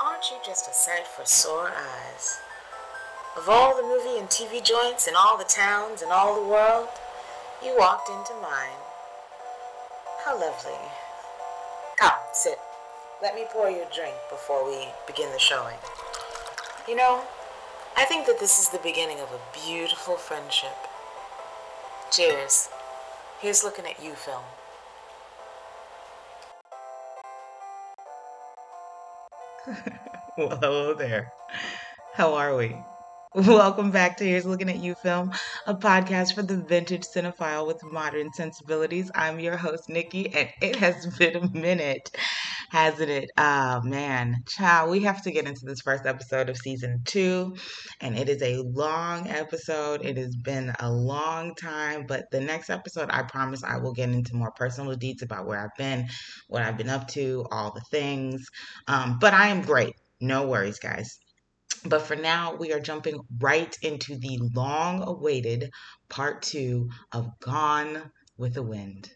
aren't you just a sight for sore eyes? Of all the movie and TV joints in all the towns in all the world, you walked into mine. How lovely. Come, sit. Let me pour you a drink before we begin the showing. You know, I think that this is the beginning of a beautiful friendship. Cheers. Here's looking at you, film. well, hello there. How are we? Welcome back to Here's Looking at You Film, a podcast for the vintage cinephile with modern sensibilities. I'm your host, Nikki, and it has been a minute, hasn't it? Oh, man. Child, we have to get into this first episode of season two, and it is a long episode. It has been a long time, but the next episode, I promise I will get into more personal deeds about where I've been, what I've been up to, all the things. Um, but I am great. No worries, guys. But for now, we are jumping right into the long awaited part two of Gone with the Wind.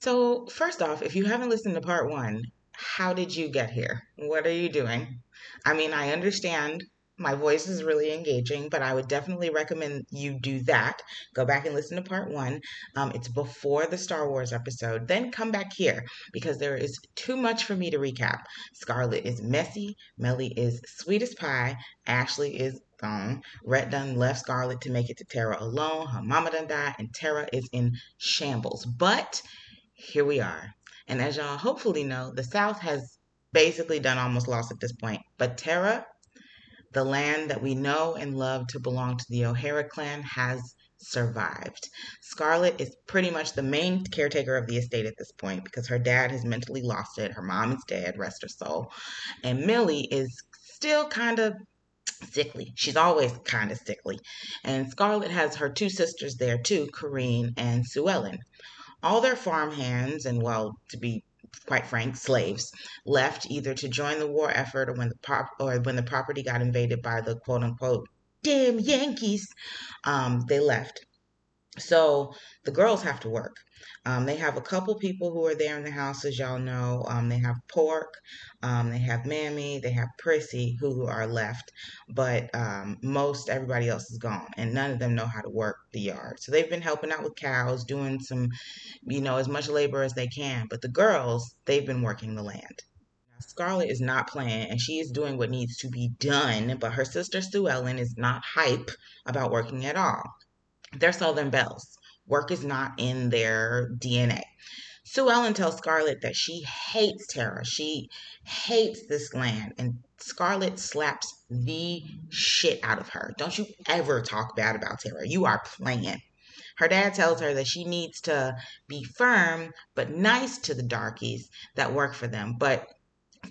So, first off, if you haven't listened to part one, how did you get here? What are you doing? I mean, I understand my voice is really engaging, but I would definitely recommend you do that. Go back and listen to part one. Um, it's before the Star Wars episode. Then come back here because there is too much for me to recap. Scarlett is messy, Mellie is sweet as pie, Ashley is gone. Rhett done left Scarlett to make it to Tara alone. Her mama done died, and Tara is in shambles. But here we are. And as y'all hopefully know, the South has basically done almost lost at this point. But Tara, the land that we know and love to belong to the O'Hara clan has survived. Scarlett is pretty much the main caretaker of the estate at this point because her dad has mentally lost it. Her mom is dead, rest her soul. And Millie is still kind of sickly. She's always kind of sickly. And Scarlett has her two sisters there too, Carreen and Sue Ellen. All their farm hands, and well, to be quite frank, slaves, left either to join the war effort or when the pop or when the property got invaded by the quote unquote damn Yankees, um, they left. So the girls have to work. Um, they have a couple people who are there in the house, as y'all know. Um, they have Pork, um, they have Mammy, they have Prissy, who are left, but um, most everybody else is gone, and none of them know how to work the yard. So they've been helping out with cows, doing some, you know, as much labor as they can. But the girls, they've been working the land. Scarlett is not playing and she is doing what needs to be done, but her sister Sue Ellen is not hype about working at all. They're Southern Belles. Work is not in their DNA. Sue Ellen tells Scarlett that she hates Tara. She hates this land. And Scarlett slaps the shit out of her. Don't you ever talk bad about Tara. You are playing. Her dad tells her that she needs to be firm but nice to the darkies that work for them. But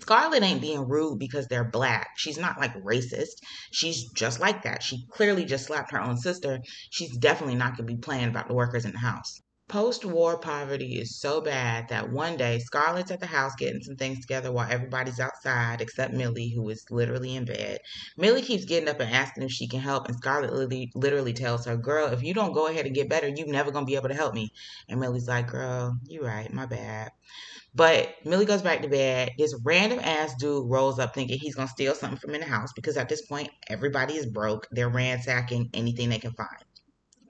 Scarlett ain't being rude because they're black. She's not like racist. She's just like that. She clearly just slapped her own sister. She's definitely not going to be playing about the workers in the house. Post war poverty is so bad that one day Scarlett's at the house getting some things together while everybody's outside except Millie, who is literally in bed. Millie keeps getting up and asking if she can help, and Scarlett literally, literally tells her, Girl, if you don't go ahead and get better, you're never going to be able to help me. And Millie's like, Girl, you're right, my bad. But Millie goes back to bed. This random ass dude rolls up thinking he's gonna steal something from in the house because at this point everybody is broke. They're ransacking anything they can find.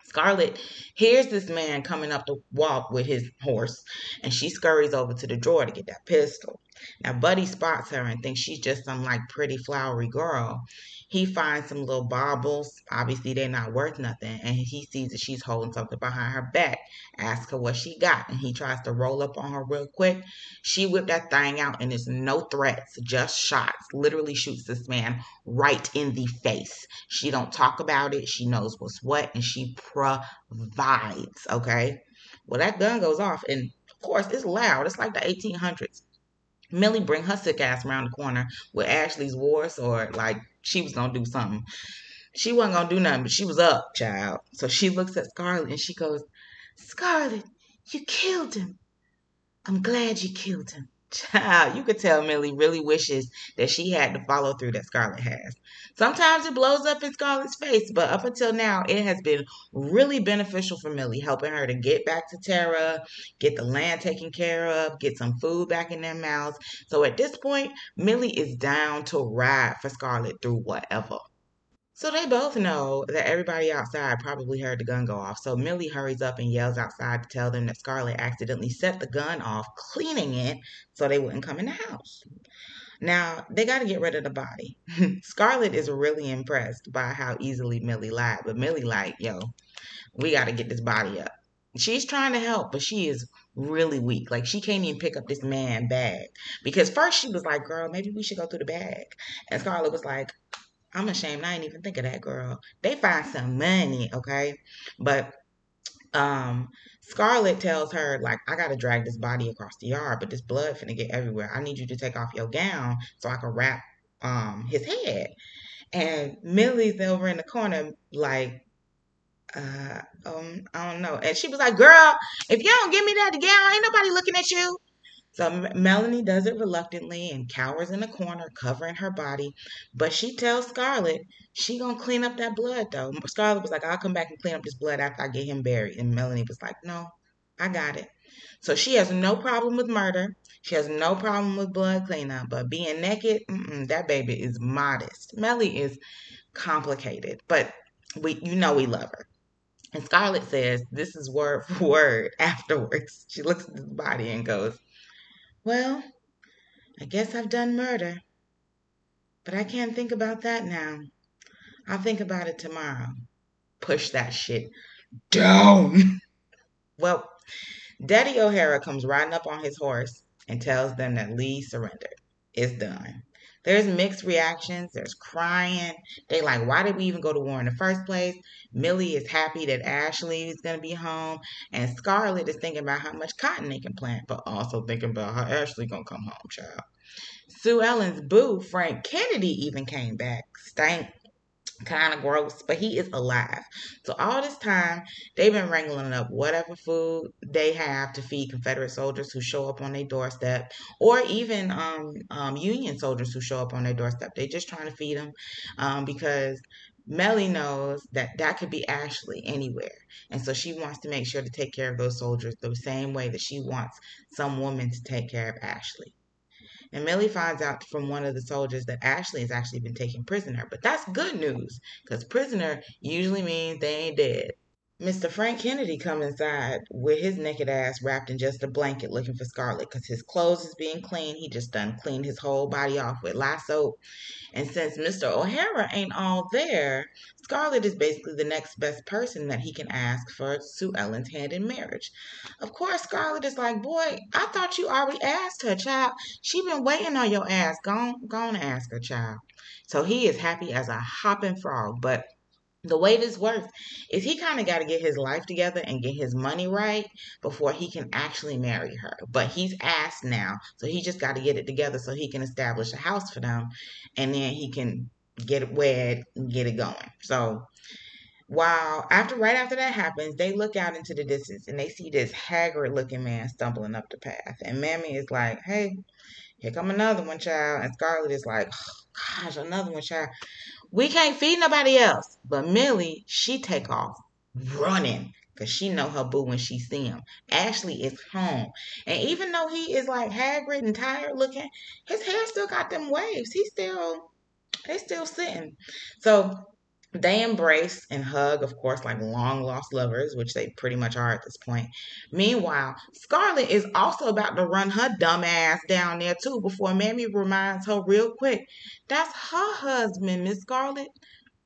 Scarlett hears this man coming up the walk with his horse, and she scurries over to the drawer to get that pistol. Now, Buddy spots her and thinks she's just some like pretty flowery girl. He finds some little baubles. Obviously, they're not worth nothing. And he sees that she's holding something behind her back. Ask her what she got. And he tries to roll up on her real quick. She whipped that thing out and it's no threats, just shots. Literally shoots this man right in the face. She don't talk about it. She knows what's what and she provides. Okay. Well, that gun goes off and of course it's loud. It's like the 1800s. Millie bring her sick ass around the corner with Ashley's horse or like she was gonna do something. She wasn't gonna do nothing, but she was up, child. So she looks at Scarlett and she goes, Scarlett, you killed him. I'm glad you killed him. Child, you could tell Millie really wishes that she had the follow through that Scarlett has. Sometimes it blows up in Scarlett's face, but up until now, it has been really beneficial for Millie, helping her to get back to Tara, get the land taken care of, get some food back in their mouths. So at this point, Millie is down to ride for Scarlett through whatever. So they both know that everybody outside probably heard the gun go off. So Millie hurries up and yells outside to tell them that Scarlett accidentally set the gun off, cleaning it so they wouldn't come in the house. Now, they got to get rid of the body. Scarlett is really impressed by how easily Millie lied, but Millie like, yo, we got to get this body up. She's trying to help, but she is really weak. Like she can't even pick up this man bag. Because first she was like, girl, maybe we should go through the bag. And Scarlett was like, I'm ashamed. I ain't even think of that girl. They find some money, okay? But um Scarlett tells her, like, I gotta drag this body across the yard, but this blood finna get everywhere. I need you to take off your gown so I can wrap um his head. And Millie's over in the corner, like, uh, um, I don't know. And she was like, Girl, if you don't give me that gown, ain't nobody looking at you. So Melanie does it reluctantly and cowers in a corner, covering her body. But she tells Scarlett she gonna clean up that blood though. Scarlett was like, "I'll come back and clean up this blood after I get him buried." And Melanie was like, "No, I got it." So she has no problem with murder. She has no problem with blood cleanup, but being naked, that baby is modest. Melly is complicated, but we, you know, we love her. And Scarlett says, this is word for word afterwards. She looks at the body and goes, well, I guess I've done murder. But I can't think about that now. I'll think about it tomorrow. Push that shit down. well, Daddy O'Hara comes riding up on his horse and tells them that Lee surrendered. It's done. There's mixed reactions. There's crying. They like, why did we even go to war in the first place? Millie is happy that Ashley is going to be home. And Scarlett is thinking about how much cotton they can plant, but also thinking about how Ashley going to come home, child. Sue Ellen's boo, Frank Kennedy, even came back. Stank kind of gross, but he is alive. So all this time, they've been wrangling up whatever food they have to feed Confederate soldiers who show up on their doorstep, or even um, um, Union soldiers who show up on their doorstep. They're just trying to feed them um, because Melly knows that that could be Ashley anywhere. And so she wants to make sure to take care of those soldiers the same way that she wants some woman to take care of Ashley. And Millie finds out from one of the soldiers that Ashley has actually been taken prisoner. But that's good news, because prisoner usually means they ain't dead. Mr. Frank Kennedy come inside with his naked ass wrapped in just a blanket looking for Scarlett because his clothes is being cleaned. He just done cleaned his whole body off with lye soap. And since Mr. O'Hara ain't all there, Scarlett is basically the next best person that he can ask for Sue Ellen's hand in marriage. Of course, Scarlett is like, boy, I thought you already asked her, child. She been waiting on your ass. Go on, go on ask her, child. So he is happy as a hopping frog, but the way this works is he kind of got to get his life together and get his money right before he can actually marry her. But he's asked now, so he just got to get it together so he can establish a house for them, and then he can get it wed and get it going. So while after right after that happens, they look out into the distance and they see this haggard looking man stumbling up the path, and Mammy is like, "Hey." Here come another one, child. And Scarlett is like, oh, gosh, another one, child. We can't feed nobody else. But Millie, she take off running because she know her boo when she see him. Ashley is home. And even though he is like haggard and tired looking, his hair still got them waves. He's still, they still sitting. So they embrace and hug, of course, like long lost lovers, which they pretty much are at this point. Meanwhile, Scarlett is also about to run her dumb ass down there too before Mammy reminds her real quick. That's her husband, Miss Scarlett.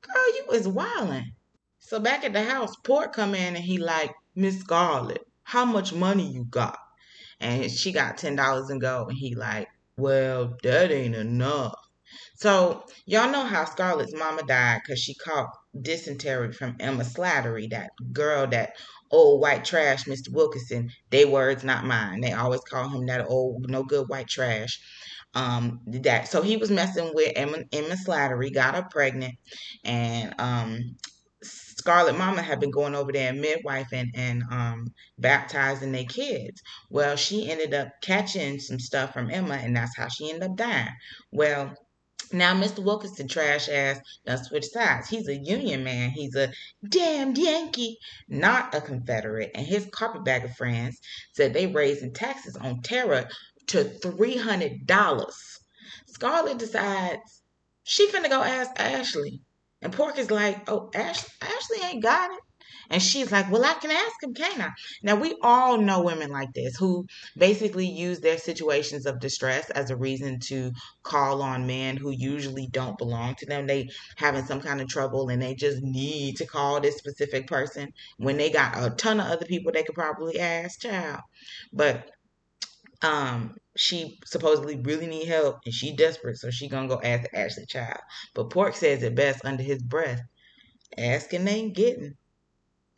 Girl, you is wildin'. So back at the house, Pork come in and he like, Miss Scarlett, how much money you got? And she got ten dollars and go, and he like, well, that ain't enough. So y'all know how Scarlett's mama died because she caught dysentery from Emma Slattery, that girl, that old white trash, Mr. Wilkerson. They words, not mine. They always call him that old no good white trash. Um, that so he was messing with Emma, Emma Slattery, got her pregnant, and um, Scarlett Mama had been going over there and midwifing and um, baptizing their kids. Well, she ended up catching some stuff from Emma, and that's how she ended up dying. Well, now, Mr. Wilkerson, trash ass, done switch sides. He's a Union man. He's a damned Yankee, not a Confederate. And his carpetbagger friends said they raising taxes on Tara to $300. Scarlett decides she finna go ask Ashley. And Pork is like, oh, Ash- Ashley ain't got it. And she's like, Well, I can ask him, can't I? Now, we all know women like this who basically use their situations of distress as a reason to call on men who usually don't belong to them. They having some kind of trouble and they just need to call this specific person when they got a ton of other people they could probably ask, child. But um she supposedly really need help and she desperate so she gonna go ask ashley child but pork says it best under his breath asking ain't getting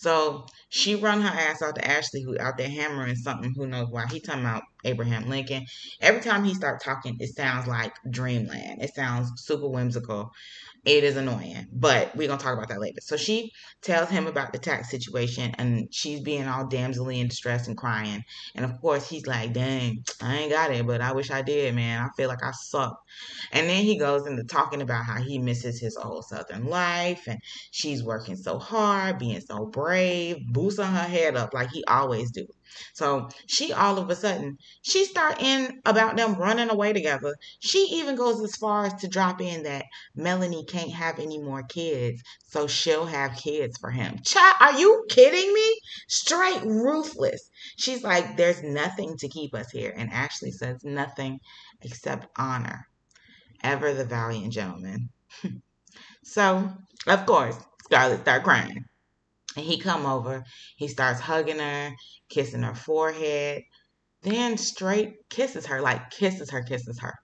so she run her ass out to Ashley, who out there hammering something. Who knows why? He talking about Abraham Lincoln. Every time he start talking, it sounds like dreamland. It sounds super whimsical. It is annoying, but we're gonna talk about that later. So she tells him about the tax situation, and she's being all damselly in distress and crying. And of course, he's like, "Dang, I ain't got it, but I wish I did, man. I feel like I suck." And then he goes into talking about how he misses his old Southern life, and she's working so hard, being so brave, boosting her head up like he always do. So she all of a sudden she start in about them running away together. She even goes as far as to drop in that Melanie can't have any more kids, so she'll have kids for him. Child, are you kidding me? Straight ruthless. She's like, there's nothing to keep us here. And Ashley says nothing except honor. Ever the valiant gentleman. so, of course, Scarlett start crying. And he come over, he starts hugging her, kissing her forehead, then straight kisses her, like kisses her, kisses her.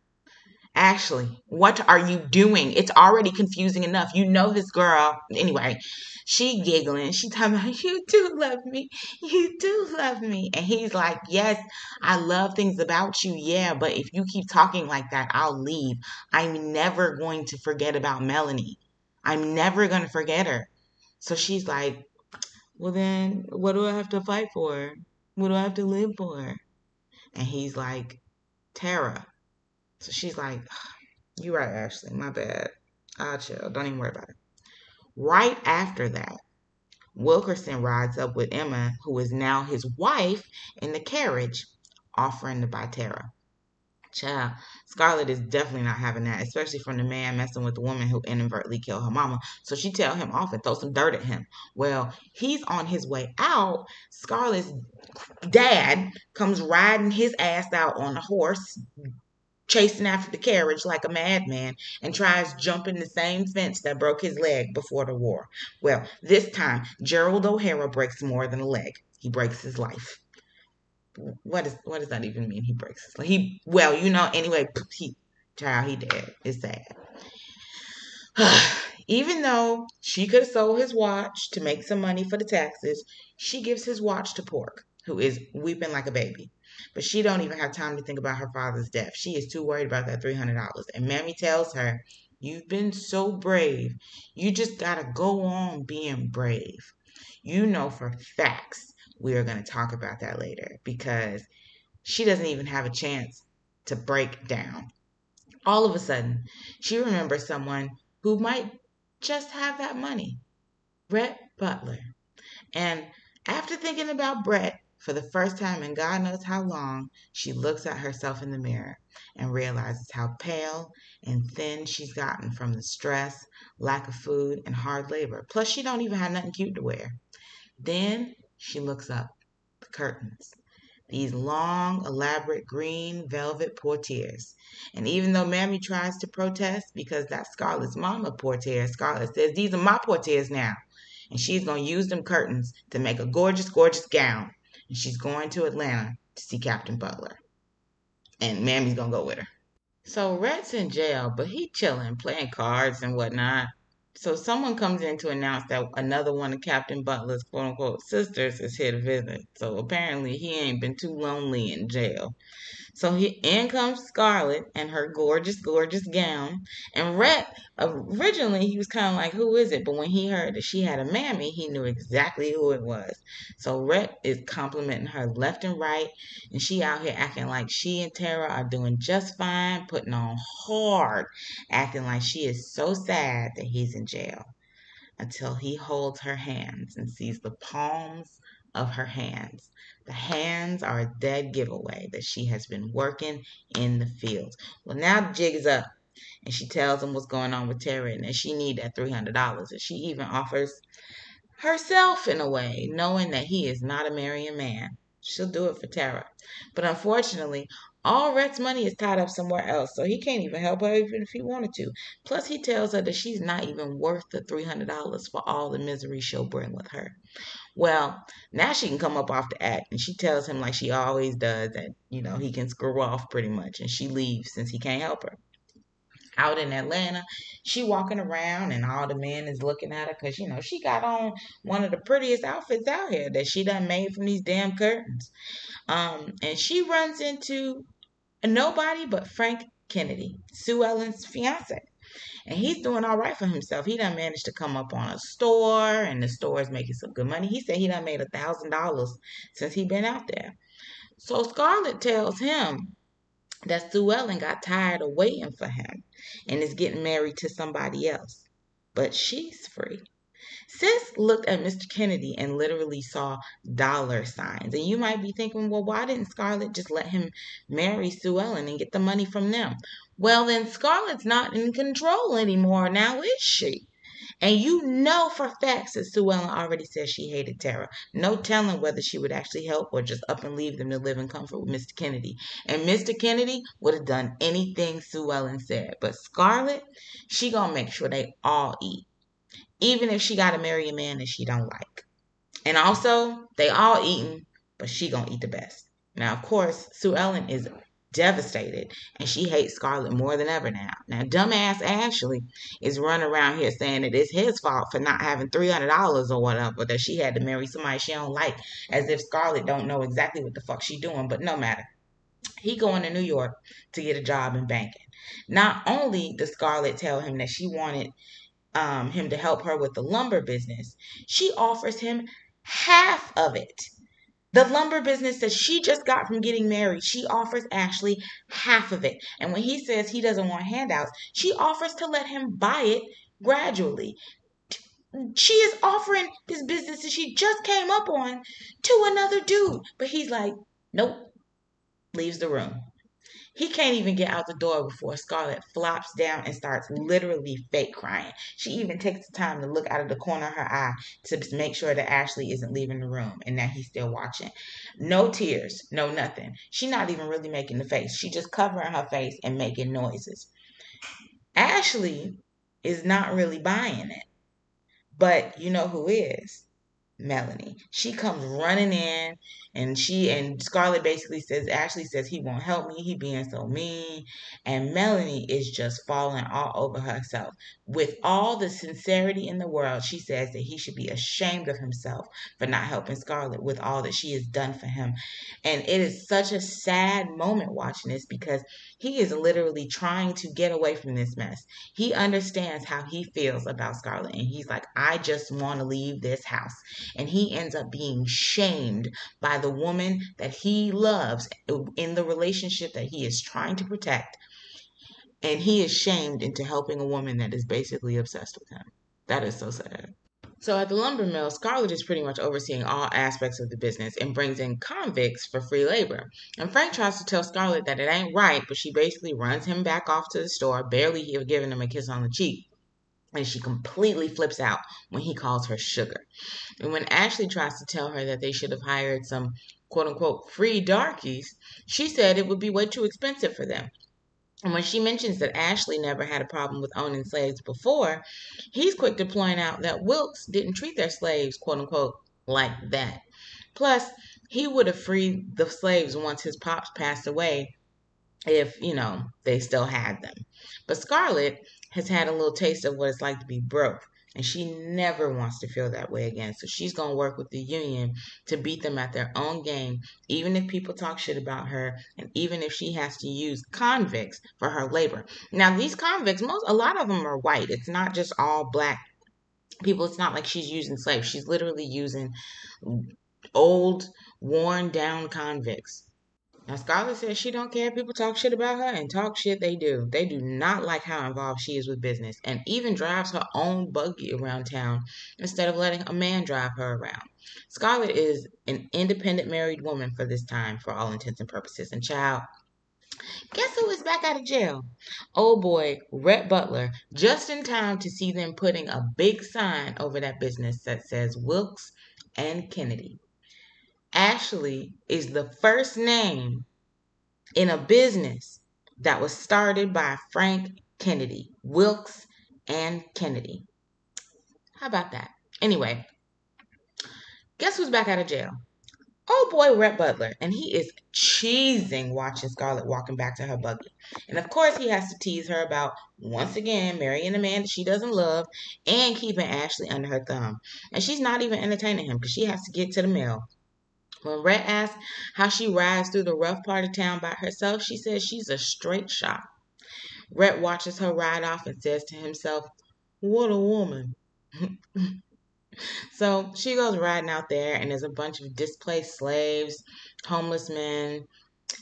Ashley, what are you doing? It's already confusing enough. You know this girl. Anyway, she giggling. She talking about, you do love me. You do love me. And he's like, yes, I love things about you. Yeah, but if you keep talking like that, I'll leave. I'm never going to forget about Melanie. I'm never going to forget her. So she's like, well, then what do I have to fight for? What do I have to live for? And he's like, Tara. So she's like, You're right, Ashley. My bad. I'll chill. Don't even worry about it. Right after that, Wilkerson rides up with Emma, who is now his wife, in the carriage, offering to buy Tara. Child, Scarlett is definitely not having that, especially from the man messing with the woman who inadvertently killed her mama. So she tell him off and throw some dirt at him. Well, he's on his way out. Scarlett's dad comes riding his ass out on a horse, chasing after the carriage like a madman, and tries jumping the same fence that broke his leg before the war. Well, this time Gerald O'Hara breaks more than a leg. He breaks his life what is what does that even mean? He breaks his leg. He well, you know, anyway, he child, he dead. It's sad. even though she could have sold his watch to make some money for the taxes, she gives his watch to Pork, who is weeping like a baby. But she don't even have time to think about her father's death. She is too worried about that three hundred dollars. And Mammy tells her, You've been so brave. You just gotta go on being brave. You know for facts we are going to talk about that later because she doesn't even have a chance to break down. All of a sudden, she remembers someone who might just have that money Rhett Butler. And after thinking about Brett for the first time in God knows how long, she looks at herself in the mirror and realizes how pale and thin she's gotten from the stress, lack of food, and hard labor. Plus, she don't even have nothing cute to wear. Then she looks up. The curtains. These long, elaborate green velvet portieres. And even though Mammy tries to protest because that's Scarlett's mama portiere, Scarlett says, These are my portieres now. And she's going to use them curtains to make a gorgeous, gorgeous gown. And she's going to Atlanta to see Captain Butler. And Mammy's going to go with her. So Rhett's in jail, but he chilling, playing cards and whatnot. So someone comes in to announce that another one of Captain Butler's quote unquote sisters is here to visit. So apparently he ain't been too lonely in jail. So he, in comes Scarlett and her gorgeous, gorgeous gown. And Rhett, originally, he was kind of like, who is it? But when he heard that she had a mammy, he knew exactly who it was. So Rhett is complimenting her left and right. And she out here acting like she and Tara are doing just fine, putting on hard, acting like she is so sad that he's in jail. Until he holds her hands and sees the palms of her hands. The hands are a dead giveaway that she has been working in the fields. Well, now the jig is up, and she tells him what's going on with Tara and that she need that three hundred dollars. And she even offers herself in a way, knowing that he is not a marrying man. She'll do it for Tara. But unfortunately, all Rhett's money is tied up somewhere else, so he can't even help her even if he wanted to. Plus, he tells her that she's not even worth the $300 for all the misery she'll bring with her. Well, now she can come up off the act, and she tells him, like she always does, that, you know, he can screw off pretty much, and she leaves since he can't help her out in Atlanta. She walking around and all the men is looking at her because, you know, she got on one of the prettiest outfits out here that she done made from these damn curtains. Um, and she runs into nobody but Frank Kennedy, Sue Ellen's fiance. And he's doing all right for himself. He done managed to come up on a store and the store is making some good money. He said he done made a thousand dollars since he been out there. So Scarlett tells him that Sue Ellen got tired of waiting for him and is getting married to somebody else. But she's free. Sis looked at Mr. Kennedy and literally saw dollar signs. And you might be thinking, well, why didn't Scarlett just let him marry Sue Ellen and get the money from them? Well, then Scarlett's not in control anymore now, is she? And you know for facts that Sue Ellen already said she hated Tara. No telling whether she would actually help or just up and leave them to live in comfort with Mr. Kennedy. And Mr. Kennedy would have done anything Sue Ellen said. But Scarlett, she gonna make sure they all eat. Even if she gotta marry a man that she don't like. And also, they all eating, but she gonna eat the best. Now, of course, Sue Ellen is devastated and she hates Scarlett more than ever now. Now, dumbass Ashley is running around here saying that it's his fault for not having $300 or whatever, that she had to marry somebody she don't like, as if Scarlett don't know exactly what the fuck she doing, but no matter. He going to New York to get a job in banking. Not only does Scarlett tell him that she wanted um, him to help her with the lumber business, she offers him half of it the lumber business that she just got from getting married, she offers Ashley half of it. And when he says he doesn't want handouts, she offers to let him buy it gradually. She is offering this business that she just came up on to another dude. But he's like, nope, leaves the room. He can't even get out the door before Scarlett flops down and starts literally fake crying. She even takes the time to look out of the corner of her eye to make sure that Ashley isn't leaving the room and that he's still watching. No tears, no nothing. She's not even really making the face. She just covering her face and making noises. Ashley is not really buying it. But you know who is? Melanie. She comes running in and she and Scarlett basically says Ashley says he won't help me, he being so mean. And Melanie is just falling all over herself. With all the sincerity in the world, she says that he should be ashamed of himself for not helping Scarlett with all that she has done for him. And it is such a sad moment watching this because he is literally trying to get away from this mess. He understands how he feels about Scarlett and he's like, I just want to leave this house and he ends up being shamed by the woman that he loves in the relationship that he is trying to protect. And he is shamed into helping a woman that is basically obsessed with him. That is so sad. So at the lumber mill, Scarlett is pretty much overseeing all aspects of the business and brings in convicts for free labor. And Frank tries to tell Scarlett that it ain't right, but she basically runs him back off to the store, barely giving him a kiss on the cheek and she completely flips out when he calls her sugar. And when Ashley tries to tell her that they should have hired some quote unquote free darkies, she said it would be way too expensive for them. And when she mentions that Ashley never had a problem with owning slaves before, he's quick to point out that Wilkes didn't treat their slaves, quote unquote, like that. Plus, he would have freed the slaves once his pops passed away if, you know, they still had them. But Scarlett has had a little taste of what it's like to be broke. And she never wants to feel that way again. So she's going to work with the union to beat them at their own game, even if people talk shit about her and even if she has to use convicts for her labor. Now, these convicts, most a lot of them are white. It's not just all black people. It's not like she's using slaves. She's literally using old, worn down convicts now, Scarlett says she don't care if people talk shit about her, and talk shit they do. They do not like how involved she is with business, and even drives her own buggy around town instead of letting a man drive her around. Scarlett is an independent married woman for this time, for all intents and purposes. And child, guess who is back out of jail? Oh boy, Rhett Butler, just in time to see them putting a big sign over that business that says Wilkes and Kennedy. Ashley is the first name in a business that was started by Frank Kennedy, Wilkes and Kennedy. How about that? Anyway, guess who's back out of jail? Oh boy, Rhett Butler, and he is cheesing watching Scarlett walking back to her buggy. And of course, he has to tease her about once again marrying a man that she doesn't love and keeping Ashley under her thumb. And she's not even entertaining him because she has to get to the mill. When Rhett asks how she rides through the rough part of town by herself, she says she's a straight shot. Rhett watches her ride off and says to himself, What a woman. so she goes riding out there, and there's a bunch of displaced slaves, homeless men,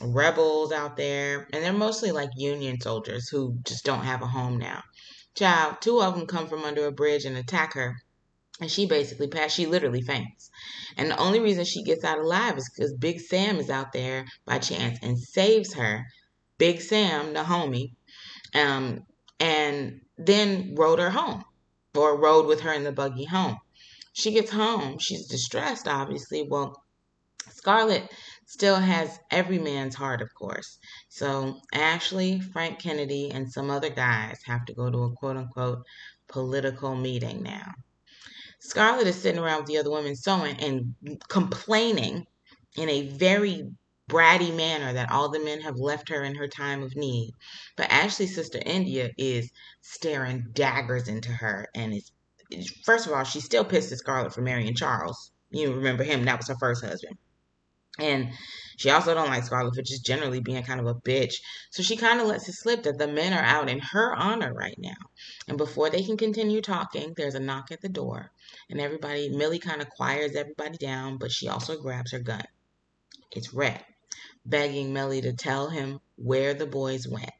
rebels out there, and they're mostly like Union soldiers who just don't have a home now. Child, two of them come from under a bridge and attack her and she basically passed she literally faints. And the only reason she gets out alive is because big sam is out there by chance and saves her. Big sam the homie um, and then rode her home or rode with her in the buggy home. She gets home she's distressed obviously. Well scarlett still has every man's heart of course. So ashley frank kennedy and some other guys have to go to a quote unquote political meeting now Scarlett is sitting around with the other women sewing and complaining in a very bratty manner that all the men have left her in her time of need. But Ashley's sister India is staring daggers into her and is first of all, she's still pissed at Scarlett for marrying Charles. You remember him, that was her first husband. And she also don't like Scarlett for just generally being kind of a bitch. So she kind of lets it slip that the men are out in her honor right now. And before they can continue talking, there's a knock at the door. And everybody, Millie kind of quiets everybody down, but she also grabs her gun. It's Rhett, begging Millie to tell him where the boys went.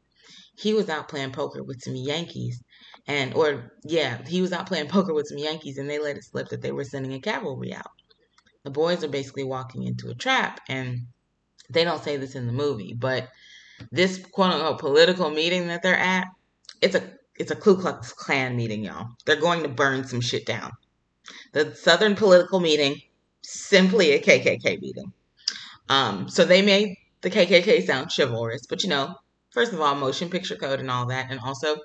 He was out playing poker with some Yankees. And, or, yeah, he was out playing poker with some Yankees, and they let it slip that they were sending a cavalry out the boys are basically walking into a trap and they don't say this in the movie, but this quote unquote political meeting that they're at, it's a it's a Ku Klux Klan meeting, y'all. They're going to burn some shit down. The Southern political meeting, simply a KKK meeting. Um, so they made the KKK sound chivalrous, but you know, first of all, motion picture code and all that, and also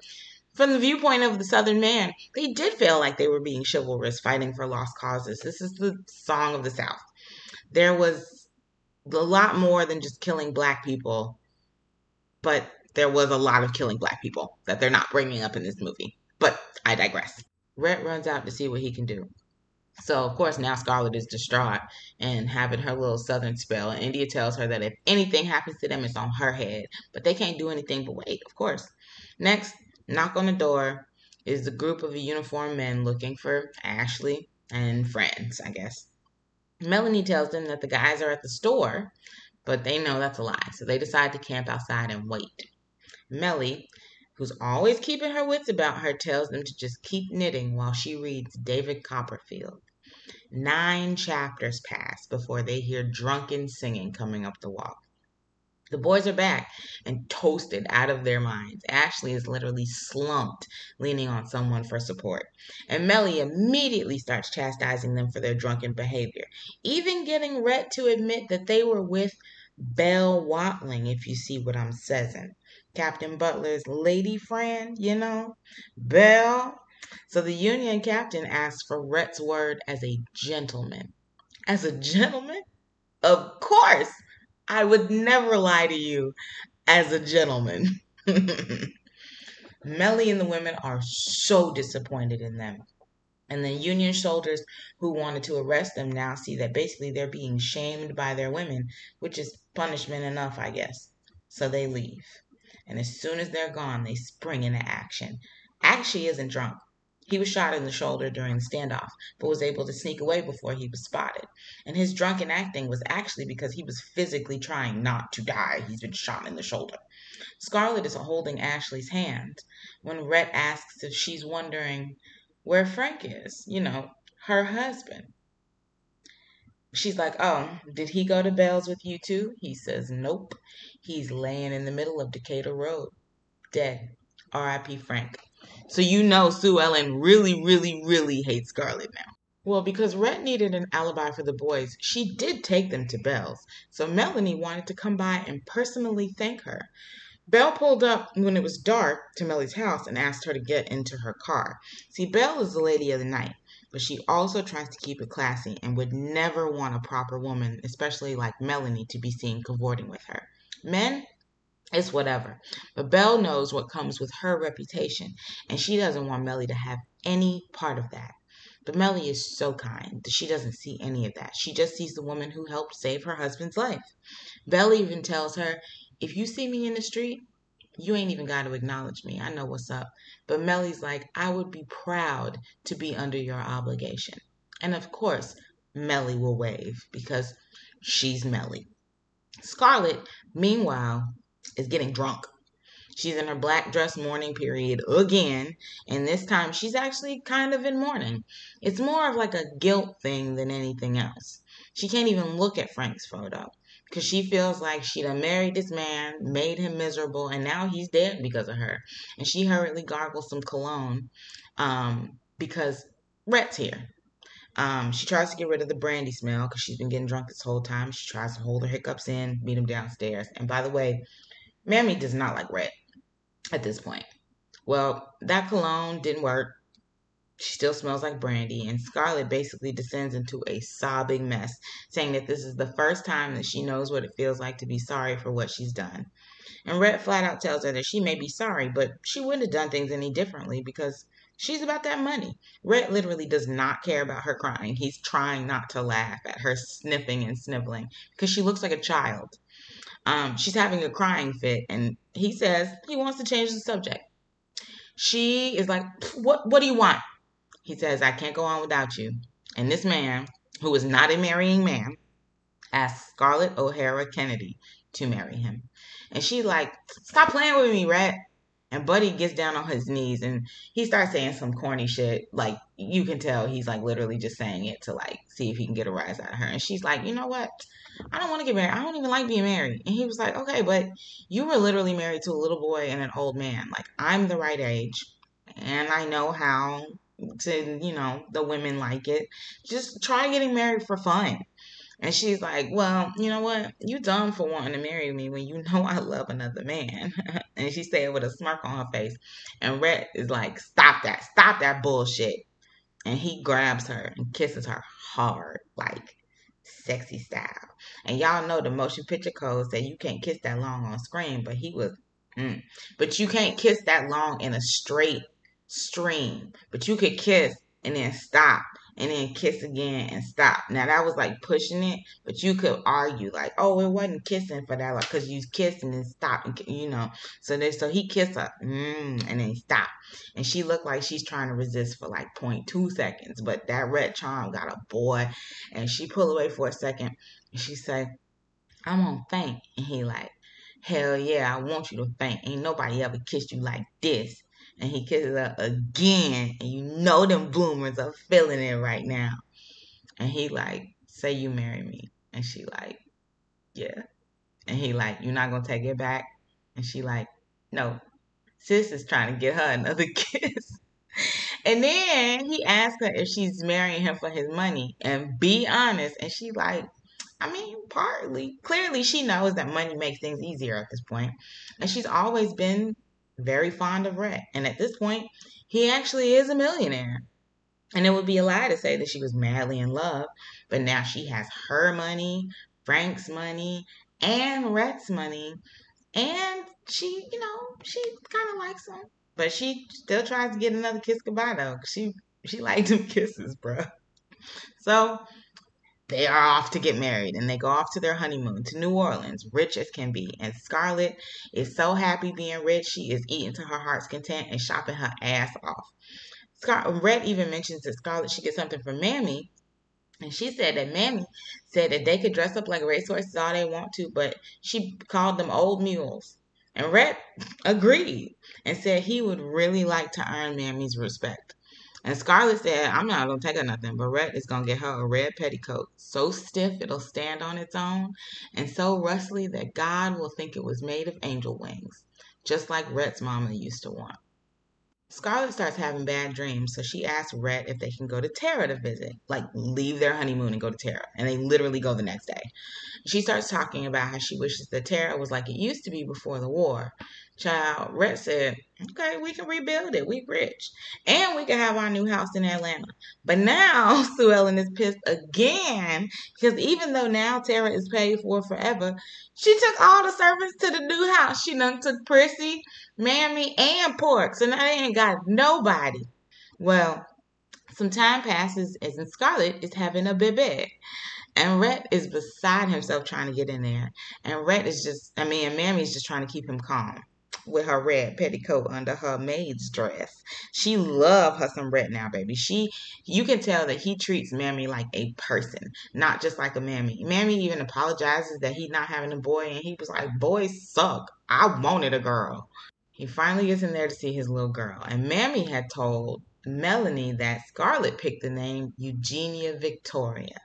from the viewpoint of the Southern man, they did feel like they were being chivalrous, fighting for lost causes. This is the song of the South. There was a lot more than just killing black people, but there was a lot of killing black people that they're not bringing up in this movie. But I digress. Rhett runs out to see what he can do. So, of course, now Scarlett is distraught and having her little southern spell. And India tells her that if anything happens to them, it's on her head. But they can't do anything but wait, of course. Next, knock on the door is the group of uniformed men looking for Ashley and friends, I guess. Melanie tells them that the guys are at the store, but they know that's a lie. So they decide to camp outside and wait. Melly, who's always keeping her wits about her, tells them to just keep knitting while she reads David Copperfield. Nine chapters pass before they hear drunken singing coming up the walk. The boys are back and toasted out of their minds. Ashley is literally slumped, leaning on someone for support. And Melly immediately starts chastising them for their drunken behavior, even getting Rhett to admit that they were with Belle Watling, if you see what I'm saying. Captain Butler's lady friend, you know? Belle. So the Union captain asks for Rhett's word as a gentleman. As a gentleman? Of course! I would never lie to you as a gentleman. Melly and the women are so disappointed in them. And the Union soldiers who wanted to arrest them now see that basically they're being shamed by their women, which is punishment enough, I guess. So they leave. And as soon as they're gone, they spring into action. Ashley isn't drunk. He was shot in the shoulder during the standoff, but was able to sneak away before he was spotted. And his drunken acting was actually because he was physically trying not to die. He's been shot in the shoulder. Scarlett is holding Ashley's hand when Rhett asks if she's wondering where Frank is, you know, her husband. She's like, Oh, did he go to Belle's with you too? He says, Nope. He's laying in the middle of Decatur Road, dead. R.I.P. Frank. So you know Sue Ellen really, really, really hates Scarlett now. Well, because Rhett needed an alibi for the boys, she did take them to Belle's. So Melanie wanted to come by and personally thank her. Belle pulled up when it was dark to Mellie's house and asked her to get into her car. See, Belle is the lady of the night, but she also tries to keep it classy and would never want a proper woman, especially like Melanie, to be seen cavorting with her. Men, it's whatever. But Belle knows what comes with her reputation, and she doesn't want Mellie to have any part of that. But Mellie is so kind that she doesn't see any of that. She just sees the woman who helped save her husband's life. Belle even tells her, if you see me in the street, you ain't even got to acknowledge me. I know what's up. But Mellie's like, I would be proud to be under your obligation. And of course, Mellie will wave because she's Mellie. Scarlett, meanwhile, is getting drunk. She's in her black dress mourning period again, and this time she's actually kind of in mourning. It's more of like a guilt thing than anything else. She can't even look at Frank's photo because she feels like she done married this man, made him miserable, and now he's dead because of her. And she hurriedly gargles some cologne um, because Rhett's here. Um, she tries to get rid of the brandy smell because she's been getting drunk this whole time. She tries to hold her hiccups in, meet him downstairs. And by the way, Mammy does not like Rhett at this point. Well, that cologne didn't work. She still smells like brandy, and Scarlett basically descends into a sobbing mess, saying that this is the first time that she knows what it feels like to be sorry for what she's done. And Rhett flat out tells her that she may be sorry, but she wouldn't have done things any differently because she's about that money. Rhett literally does not care about her crying. He's trying not to laugh at her sniffing and sniveling because she looks like a child. Um, she's having a crying fit, and he says he wants to change the subject. She is like, "What? What do you want?" He says, "I can't go on without you." And this man, who is not a marrying man, asks Scarlett O'Hara Kennedy to marry him, and she's like, "Stop playing with me, Rhett." And Buddy gets down on his knees and he starts saying some corny shit. Like you can tell he's like literally just saying it to like see if he can get a rise out of her. And she's like, you know what? I don't want to get married. I don't even like being married. And he was like, okay, but you were literally married to a little boy and an old man. Like I'm the right age and I know how to, you know, the women like it. Just try getting married for fun. And she's like, Well, you know what? You dumb for wanting to marry me when you know I love another man. and she said with a smirk on her face. And Rhett is like, Stop that. Stop that bullshit. And he grabs her and kisses her hard, like sexy style. And y'all know the motion picture code said you can't kiss that long on screen, but he was, mm. but you can't kiss that long in a straight stream. But you could kiss and then stop and then kiss again and stop. Now that was like pushing it, but you could argue like, oh, it wasn't kissing for that, like, cause you kissed and then stop, and you know. So they, so he kissed her, mm, and then stop, and she looked like she's trying to resist for like 0.2 seconds, but that Rhett charm got a boy, and she pulled away for a second, and she said, "I'm gonna faint," and he like, "Hell yeah, I want you to faint. Ain't nobody ever kissed you like this." And he kisses her again, and you know them boomers are feeling it right now. And he like, say you marry me. And she like, yeah. And he like, you're not gonna take it back? And she like, no. Sis is trying to get her another kiss. and then he asks her if she's marrying him for his money. And be honest. And she like, I mean, partly. Clearly she knows that money makes things easier at this point. And she's always been very fond of Rhett. And at this point, he actually is a millionaire. And it would be a lie to say that she was madly in love, but now she has her money, Frank's money, and Rhett's money. And she, you know, she kind of likes him. But she still tries to get another kiss goodbye, though. She She liked them kisses, bro. So they are off to get married and they go off to their honeymoon to New Orleans, rich as can be. And Scarlett is so happy being rich, she is eating to her heart's content and shopping her ass off. Scar- Rhett even mentions that Scarlett should get something for Mammy. And she said that Mammy said that they could dress up like racehorses all they want to, but she called them old mules. And Rhett agreed and said he would really like to earn Mammy's respect. And Scarlett said, I'm not to take her nothing, but Rhett is to get her a red petticoat, so stiff it'll stand on its own, and so rustly that God will think it was made of angel wings, just like Rhett's mama used to want. Scarlett starts having bad dreams, so she asks Rhett if they can go to Tara to visit, like leave their honeymoon and go to Tara. And they literally go the next day. She starts talking about how she wishes that Tara was like it used to be before the war. Child, Rhett said, okay, we can rebuild it. We rich. And we can have our new house in Atlanta. But now Suellen is pissed again because even though now Tara is paid for forever, she took all the servants to the new house. She done took Prissy, Mammy, and Pork. So now they ain't got nobody. Well, some time passes and Scarlett is having a baby. And Rhett is beside himself trying to get in there. And Rhett is just, I mean, Mammy's just trying to keep him calm with her red petticoat under her maid's dress. She love her some red now, baby. She, you can tell that he treats Mammy like a person, not just like a Mammy. Mammy even apologizes that he's not having a boy, and he was like, boys suck. I wanted a girl. He finally gets in there to see his little girl. And Mammy had told Melanie that Scarlett picked the name Eugenia Victoria.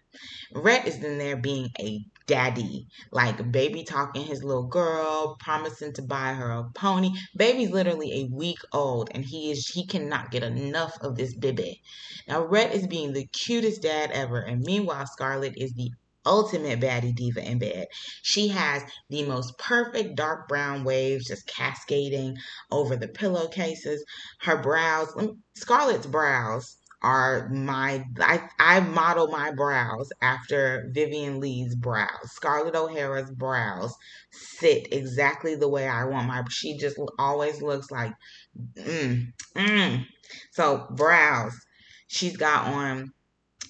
Rhett is in there being a daddy, like baby talking his little girl, promising to buy her a pony. Baby's literally a week old, and he is he cannot get enough of this baby. Now Rhett is being the cutest dad ever, and meanwhile Scarlett is the ultimate baddie diva in bed. She has the most perfect dark brown waves just cascading over the pillowcases. Her brows, Scarlett's brows are my I, I model my brows after Vivien Leigh's brows. Scarlett O'Hara's brows sit exactly the way I want my she just always looks like mm, mm. So brows. She's got on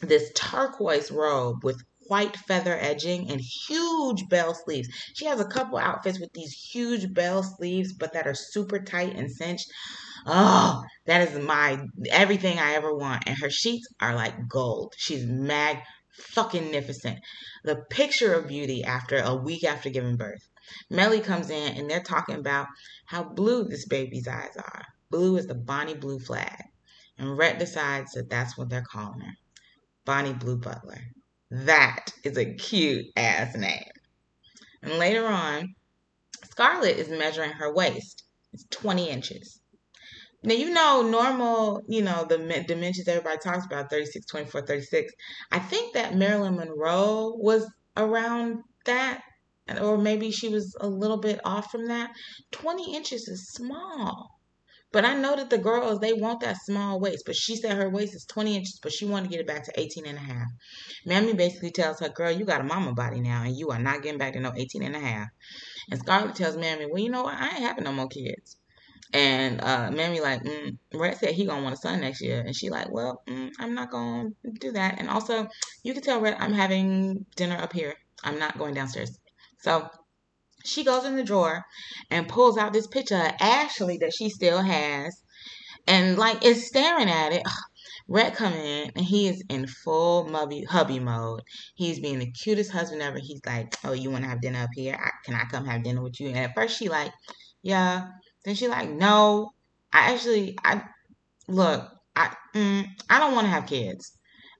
this turquoise robe with white feather edging and huge bell sleeves. She has a couple outfits with these huge bell sleeves, but that are super tight and cinched. Oh, that is my everything I ever want. And her sheets are like gold. She's mag fucking magnificent. The picture of beauty after a week after giving birth. Melly comes in and they're talking about how blue this baby's eyes are. Blue is the Bonnie Blue flag. And Rhett decides that that's what they're calling her. Bonnie Blue Butler. That is a cute ass name. And later on, Scarlett is measuring her waist. It's 20 inches. Now, you know, normal, you know, the dimensions everybody talks about 36, 24, 36. I think that Marilyn Monroe was around that, or maybe she was a little bit off from that. 20 inches is small. But I know that the girls, they want that small waist. But she said her waist is 20 inches, but she wanted to get it back to 18 and a half. Mammy basically tells her, girl, you got a mama body now, and you are not getting back to no 18 and a half. And Scarlett tells Mammy, well, you know what? I ain't having no more kids. And uh, Mammy like, mm, Rhett said he gonna want a son next year, and she like, well, mm, I'm not gonna do that. And also, you can tell Rhett I'm having dinner up here. I'm not going downstairs. So she goes in the drawer and pulls out this picture of Ashley that she still has, and like is staring at it. Rhett come in and he is in full mubby, hubby mode. He's being the cutest husband ever. He's like, "Oh, you want to have dinner up here? I, can I come have dinner with you?" And at first she like, "Yeah." Then she like, "No, I actually, I look, I, mm, I don't want to have kids."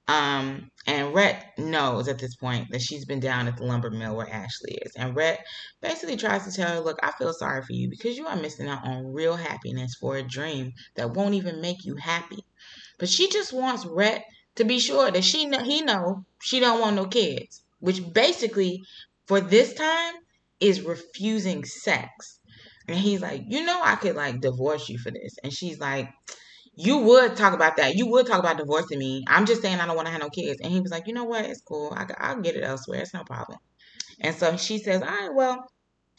Um, and Rhett knows at this point that she's been down at the lumber mill where Ashley is. And Rhett basically tries to tell her, look, I feel sorry for you because you are missing out on real happiness for a dream that won't even make you happy. But she just wants Rhett to be sure that she know, he know she don't want no kids, which basically for this time is refusing sex. And he's like, you know, I could like divorce you for this. And she's like, you would talk about that. You would talk about divorcing me. I'm just saying I don't want to have no kids. And he was like, you know what? It's cool. I, I'll get it elsewhere. It's no problem. And so she says, all right, well,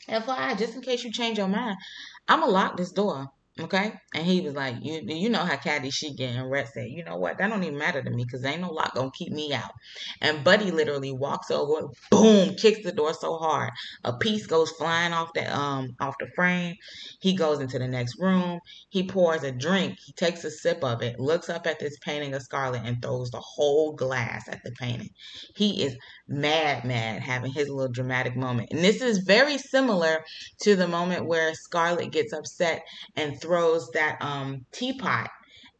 FYI, just in case you change your mind, I'm going to lock this door. Okay, and he was like, "You, you know how catty she getting?" Rhett said, "You know what? That don't even matter to me because ain't no lock gonna keep me out." And Buddy literally walks over, boom, kicks the door so hard, a piece goes flying off the um off the frame. He goes into the next room. He pours a drink. He takes a sip of it, looks up at this painting of Scarlett, and throws the whole glass at the painting. He is mad, mad, having his little dramatic moment. And this is very similar to the moment where Scarlett gets upset and throws that um teapot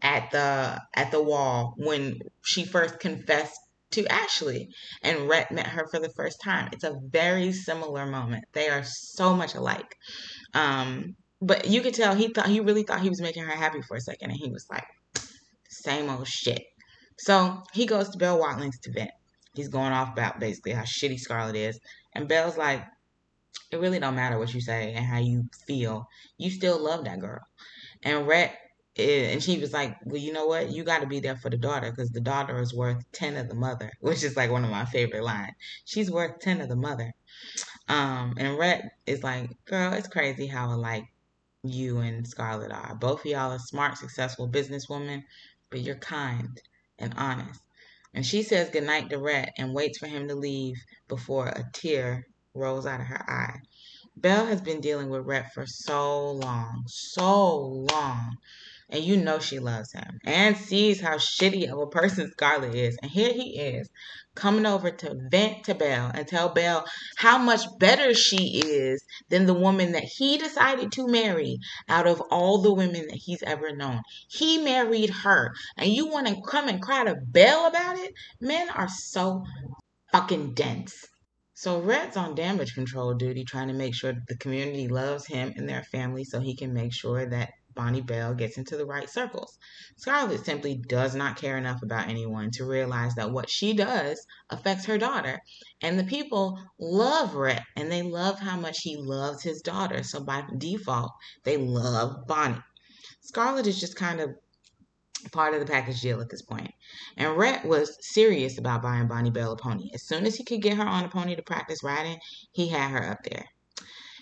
at the at the wall when she first confessed to Ashley and Rhett met her for the first time. It's a very similar moment. They are so much alike. Um but you could tell he thought he really thought he was making her happy for a second and he was like same old shit. So he goes to Belle Watlings to vent. He's going off about basically how shitty Scarlett is. And Belle's like, it really don't matter what you say and how you feel. You still love that girl. And Rhett, eh, and she was like, well, you know what? You got to be there for the daughter because the daughter is worth 10 of the mother, which is like one of my favorite lines. She's worth 10 of the mother. Um, and Rhett is like, girl, it's crazy how alike you and Scarlett are. Both of y'all are smart, successful businesswomen, but you're kind and honest. And she says goodnight to Rhett and waits for him to leave before a tear rolls out of her eye. Belle has been dealing with Rhett for so long, so long. And you know she loves him and sees how shitty of a person Scarlett is. And here he is coming over to vent to Belle and tell Belle how much better she is than the woman that he decided to marry out of all the women that he's ever known. He married her. And you want to come and cry to Belle about it? Men are so fucking dense. So Rhett's on damage control duty, trying to make sure the community loves him and their family so he can make sure that Bonnie Bell gets into the right circles. Scarlett simply does not care enough about anyone to realize that what she does affects her daughter. And the people love Rhett and they love how much he loves his daughter. So by default, they love Bonnie. Scarlett is just kind of part of the package deal at this point. And Rhett was serious about buying Bonnie Bell a pony. As soon as he could get her on a pony to practice riding, he had her up there.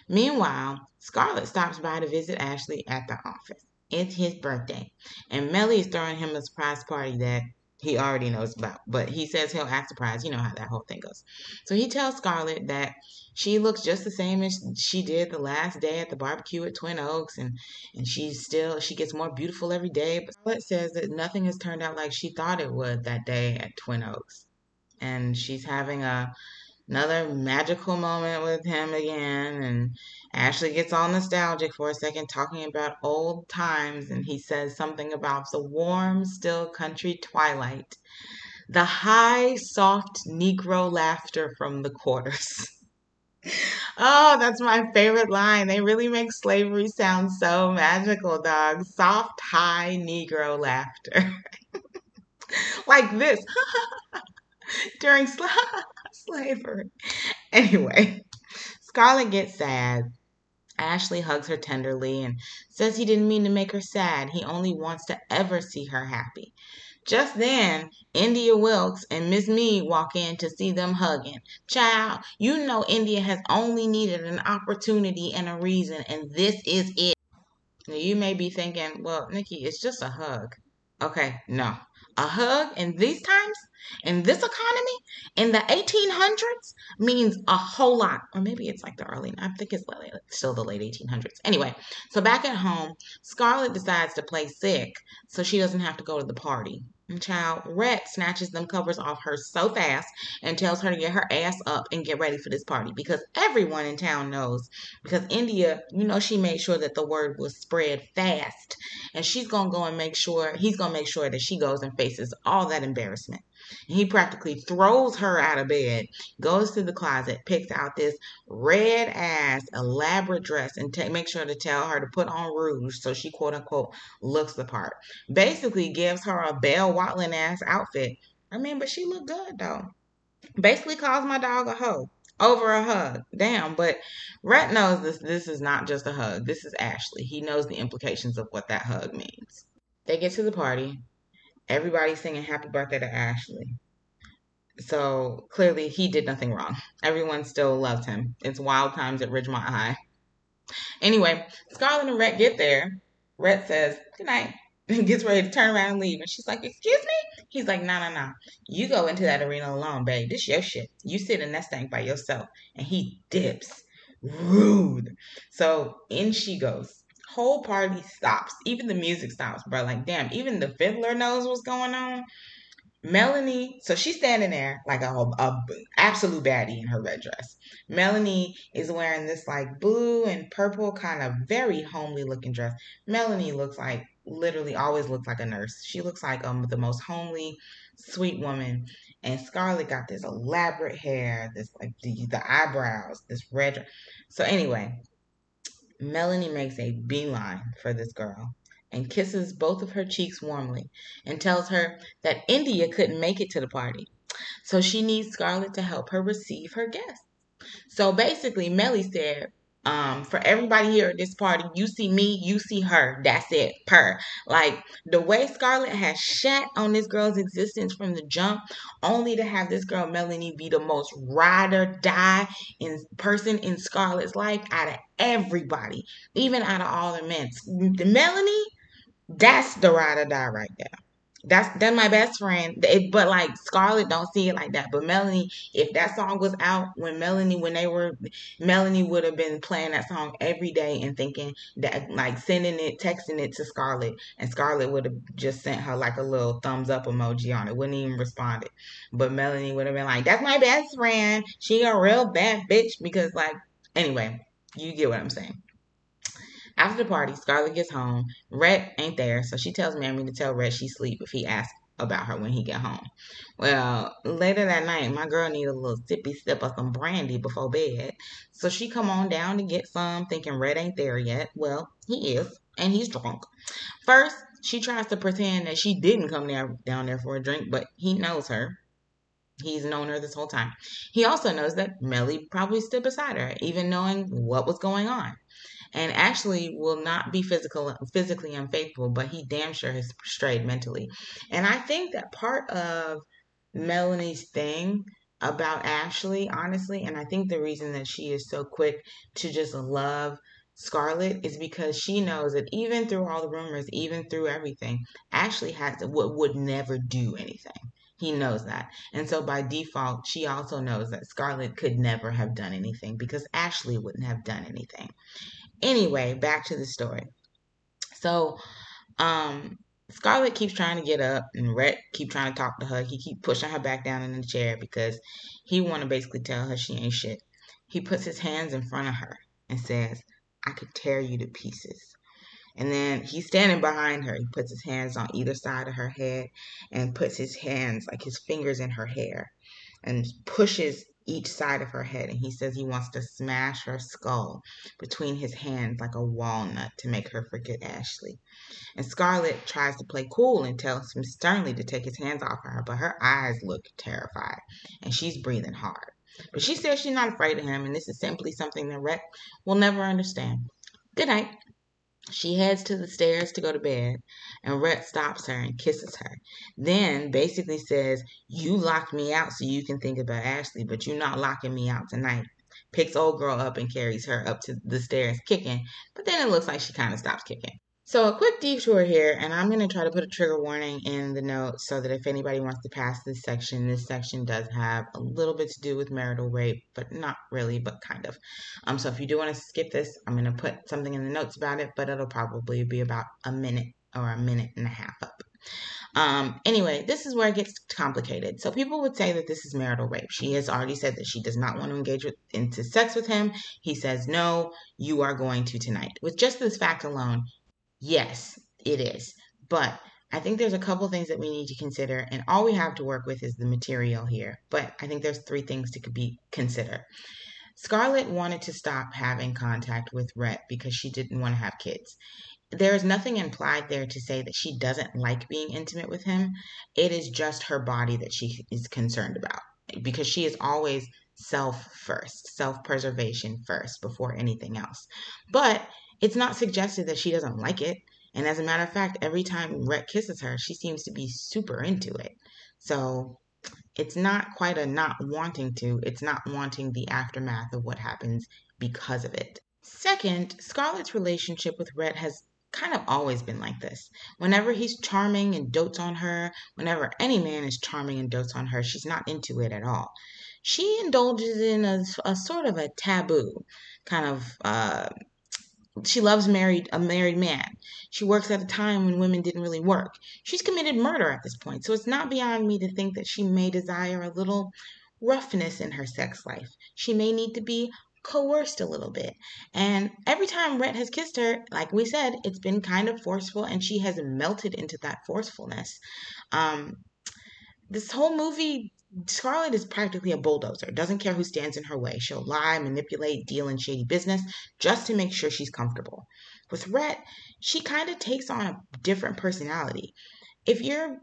Meanwhile, Scarlett stops by to visit Ashley at the office. It's his birthday, and Melly is throwing him a surprise party that he already knows about, but he says he'll act surprised. You know how that whole thing goes. So he tells Scarlett that she looks just the same as she did the last day at the barbecue at Twin Oaks, and and she's still she gets more beautiful every day. But Scarlett says that nothing has turned out like she thought it would that day at Twin Oaks, and she's having a another magical moment with him again and Ashley gets all nostalgic for a second talking about old times and he says something about the warm still country twilight the high soft negro laughter from the quarters. Oh that's my favorite line. They really make slavery sound so magical dog. Soft high negro laughter. Like this. During slavery. Anyway, Scarlett gets sad. Ashley hugs her tenderly and says he didn't mean to make her sad. He only wants to ever see her happy. Just then, India Wilkes and Miss Mead walk in to see them hugging. Child, you know India has only needed an opportunity and a reason, and this is it. Now, you may be thinking, well, Nikki, it's just a hug. Okay, no. A hug in these times in this economy in the 1800s means a whole lot. Or maybe it's like the early i think it's still the late 1800s anyway so back at home Scarlett decides to play sick so she doesn't have to go to the party child Rhett snatches them covers off her so fast and tells her to get her ass up and get ready for this party because everyone in town knows because india you know she made sure that the word was spread fast and she's gonna go and make sure he's gonna make sure that she goes and faces all that embarrassment he practically throws her out of bed, goes to the closet, picks out this red ass elaborate dress, and t- makes sure to tell her to put on rouge so she quote unquote looks the part. Basically, gives her a Belle Watling ass outfit. I mean, but she looked good though. Basically, calls my dog a hoe over a hug. Damn, but Rhett knows this this is not just a hug. This is Ashley. He knows the implications of what that hug means. They get to the party. Everybody's singing happy birthday to Ashley. So clearly he did nothing wrong. Everyone still loves him. It's wild times at Ridgemont High. Anyway, Scarlett and Rhett get there Rhett says, Good night, and gets ready to turn around and leave. And she's like, Excuse me? He's like, No, no, no. You go into that arena alone, babe. This your shit. You sit in that stank by yourself. And he dips. Rude. So in she goes. Whole party stops. Even the music stops, bro. Like, damn, even the fiddler knows what's going on. Melanie, so she's standing there like a, a, absolute baddie in her red dress. Melanie is wearing this like blue and purple kind of very homely looking dress. Melanie looks like literally always looks like a nurse. She looks like um the most homely, sweet woman. And Scarlett got this elaborate hair, this like the, the eyebrows, this red. Dress. So anyway, Melanie makes a beeline for this girl and kisses both of her cheeks warmly and tells her that India couldn't make it to the party. So she needs Scarlett to help her receive her guests. So basically, Melly said, um, for everybody here at this party, you see me, you see her. That's it. Per. Like the way Scarlett has shat on this girl's existence from the jump, only to have this girl Melanie be the most ride or die in person in Scarlett's life out of everybody, even out of all the men. The Melanie that's the ride or die right there. That's that's my best friend. It, but like Scarlett don't see it like that. But Melanie, if that song was out when Melanie when they were Melanie would have been playing that song every day and thinking that like sending it, texting it to Scarlett, and Scarlett would have just sent her like a little thumbs up emoji on it. Wouldn't even responded. But Melanie would have been like, That's my best friend. She a real bad bitch because like anyway, you get what I'm saying. After the party, Scarlett gets home. Rhett ain't there, so she tells Mammy to tell Rhett she's asleep if he asks about her when he get home. Well, later that night, my girl need a little sippy sip of some brandy before bed. So she come on down to get some, thinking Rhett ain't there yet. Well, he is, and he's drunk. First, she tries to pretend that she didn't come there, down there for a drink, but he knows her. He's known her this whole time. He also knows that Melly probably stood beside her, even knowing what was going on and actually will not be physical physically unfaithful, but he damn sure has strayed mentally. And I think that part of Melanie's thing about Ashley, honestly, and I think the reason that she is so quick to just love Scarlett is because she knows that even through all the rumors, even through everything, Ashley has would, would never do anything. He knows that. And so by default, she also knows that Scarlett could never have done anything because Ashley wouldn't have done anything. Anyway, back to the story. So, um, Scarlett keeps trying to get up, and Rhett keep trying to talk to her. He keep pushing her back down in the chair because he want to basically tell her she ain't shit. He puts his hands in front of her and says, "I could tear you to pieces." And then he's standing behind her. He puts his hands on either side of her head and puts his hands, like his fingers, in her hair and pushes each side of her head, and he says he wants to smash her skull between his hands like a walnut to make her forget Ashley. And Scarlett tries to play cool and tells him sternly to take his hands off her, but her eyes look terrified, and she's breathing hard. But she says she's not afraid of him, and this is simply something that Rhett will never understand. Good night. She heads to the stairs to go to bed, and Rhett stops her and kisses her. Then basically says, You locked me out so you can think about Ashley, but you're not locking me out tonight. Picks old girl up and carries her up to the stairs kicking, but then it looks like she kind of stops kicking. So a quick detour here, and I'm going to try to put a trigger warning in the notes so that if anybody wants to pass this section, this section does have a little bit to do with marital rape, but not really, but kind of. Um, so if you do want to skip this, I'm going to put something in the notes about it, but it'll probably be about a minute or a minute and a half up. Um, anyway, this is where it gets complicated. So people would say that this is marital rape. She has already said that she does not want to engage with, into sex with him. He says, no, you are going to tonight. With just this fact alone, Yes, it is. But I think there's a couple things that we need to consider, and all we have to work with is the material here. But I think there's three things to be consider. Scarlett wanted to stop having contact with Rhett because she didn't want to have kids. There is nothing implied there to say that she doesn't like being intimate with him. It is just her body that she is concerned about because she is always self first, self preservation first before anything else. But it's not suggested that she doesn't like it. And as a matter of fact, every time Rhett kisses her, she seems to be super into it. So it's not quite a not wanting to, it's not wanting the aftermath of what happens because of it. Second, Scarlett's relationship with Rhett has kind of always been like this. Whenever he's charming and dotes on her, whenever any man is charming and dotes on her, she's not into it at all. She indulges in a, a sort of a taboo kind of uh, she loves married a married man. She works at a time when women didn't really work. She's committed murder at this point, so it's not beyond me to think that she may desire a little roughness in her sex life. She may need to be coerced a little bit. And every time Rhett has kissed her, like we said, it's been kind of forceful and she has melted into that forcefulness. Um, this whole movie Scarlett is practically a bulldozer, doesn't care who stands in her way. She'll lie, manipulate, deal in shady business just to make sure she's comfortable. With Rhett, she kind of takes on a different personality. If you're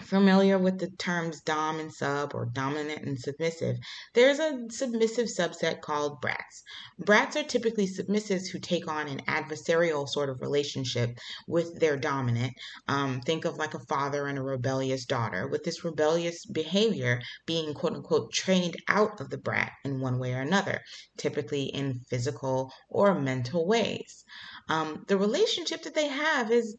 familiar with the terms dom and sub or dominant and submissive, there's a submissive subset called brats. Brats are typically submissives who take on an adversarial sort of relationship with their dominant. Um, think of like a father and a rebellious daughter, with this rebellious behavior being quote unquote trained out of the brat in one way or another, typically in physical or mental ways. Um, the relationship that they have is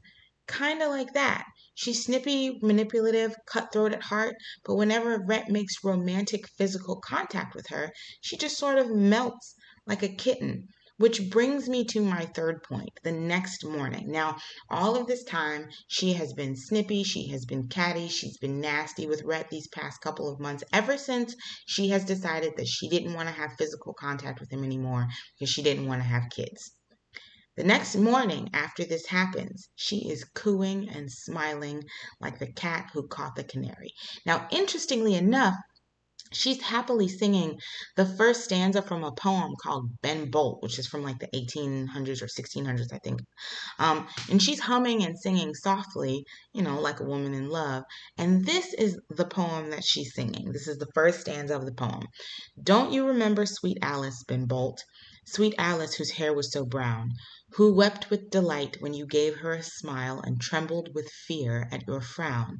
kind of like that. She's snippy, manipulative, cutthroat at heart, but whenever Rhett makes romantic physical contact with her, she just sort of melts like a kitten. Which brings me to my third point the next morning. Now, all of this time, she has been snippy, she has been catty, she's been nasty with Rhett these past couple of months, ever since she has decided that she didn't want to have physical contact with him anymore because she didn't want to have kids. The next morning after this happens, she is cooing and smiling like the cat who caught the canary. Now, interestingly enough, she's happily singing the first stanza from a poem called Ben Bolt, which is from like the 1800s or 1600s, I think. Um, and she's humming and singing softly, you know, like a woman in love. And this is the poem that she's singing. This is the first stanza of the poem. Don't you remember sweet Alice, Ben Bolt? Sweet Alice, whose hair was so brown, who wept with delight when you gave her a smile and trembled with fear at your frown.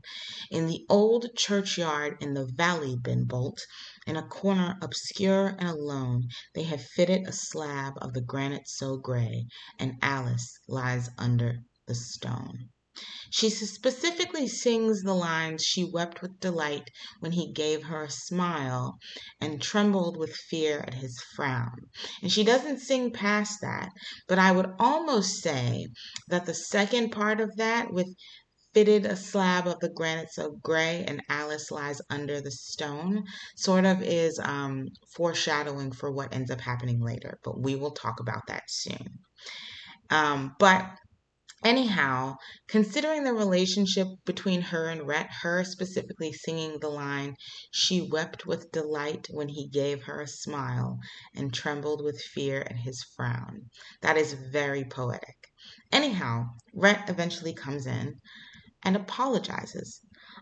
In the old churchyard in the valley, Ben Bolt, in a corner obscure and alone, they have fitted a slab of the granite so gray, and Alice lies under the stone. She specifically sings the lines She wept with delight when he gave her a smile and trembled with fear at his frown. And she doesn't sing past that, but I would almost say that the second part of that with fitted a slab of the granite so gray and Alice lies under the stone sort of is um, foreshadowing for what ends up happening later. But we will talk about that soon. Um, but Anyhow, considering the relationship between her and Rhett, her specifically singing the line, She wept with delight when he gave her a smile and trembled with fear at his frown. That is very poetic. Anyhow, Rhett eventually comes in and apologizes.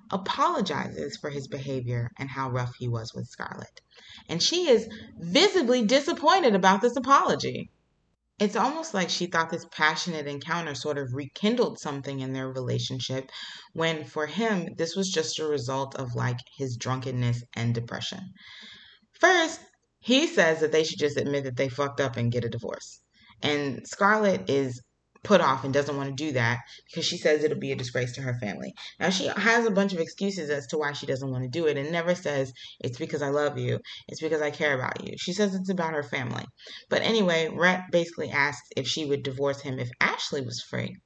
Apologizes for his behavior and how rough he was with Scarlett. And she is visibly disappointed about this apology. It's almost like she thought this passionate encounter sort of rekindled something in their relationship when for him this was just a result of like his drunkenness and depression. First, he says that they should just admit that they fucked up and get a divorce. And Scarlett is put off and doesn't want to do that because she says it'll be a disgrace to her family. Now, she has a bunch of excuses as to why she doesn't want to do it and never says it's because I love you, it's because I care about you. She says it's about her family. But anyway, Rhett basically asks if she would divorce him if Ashley was free.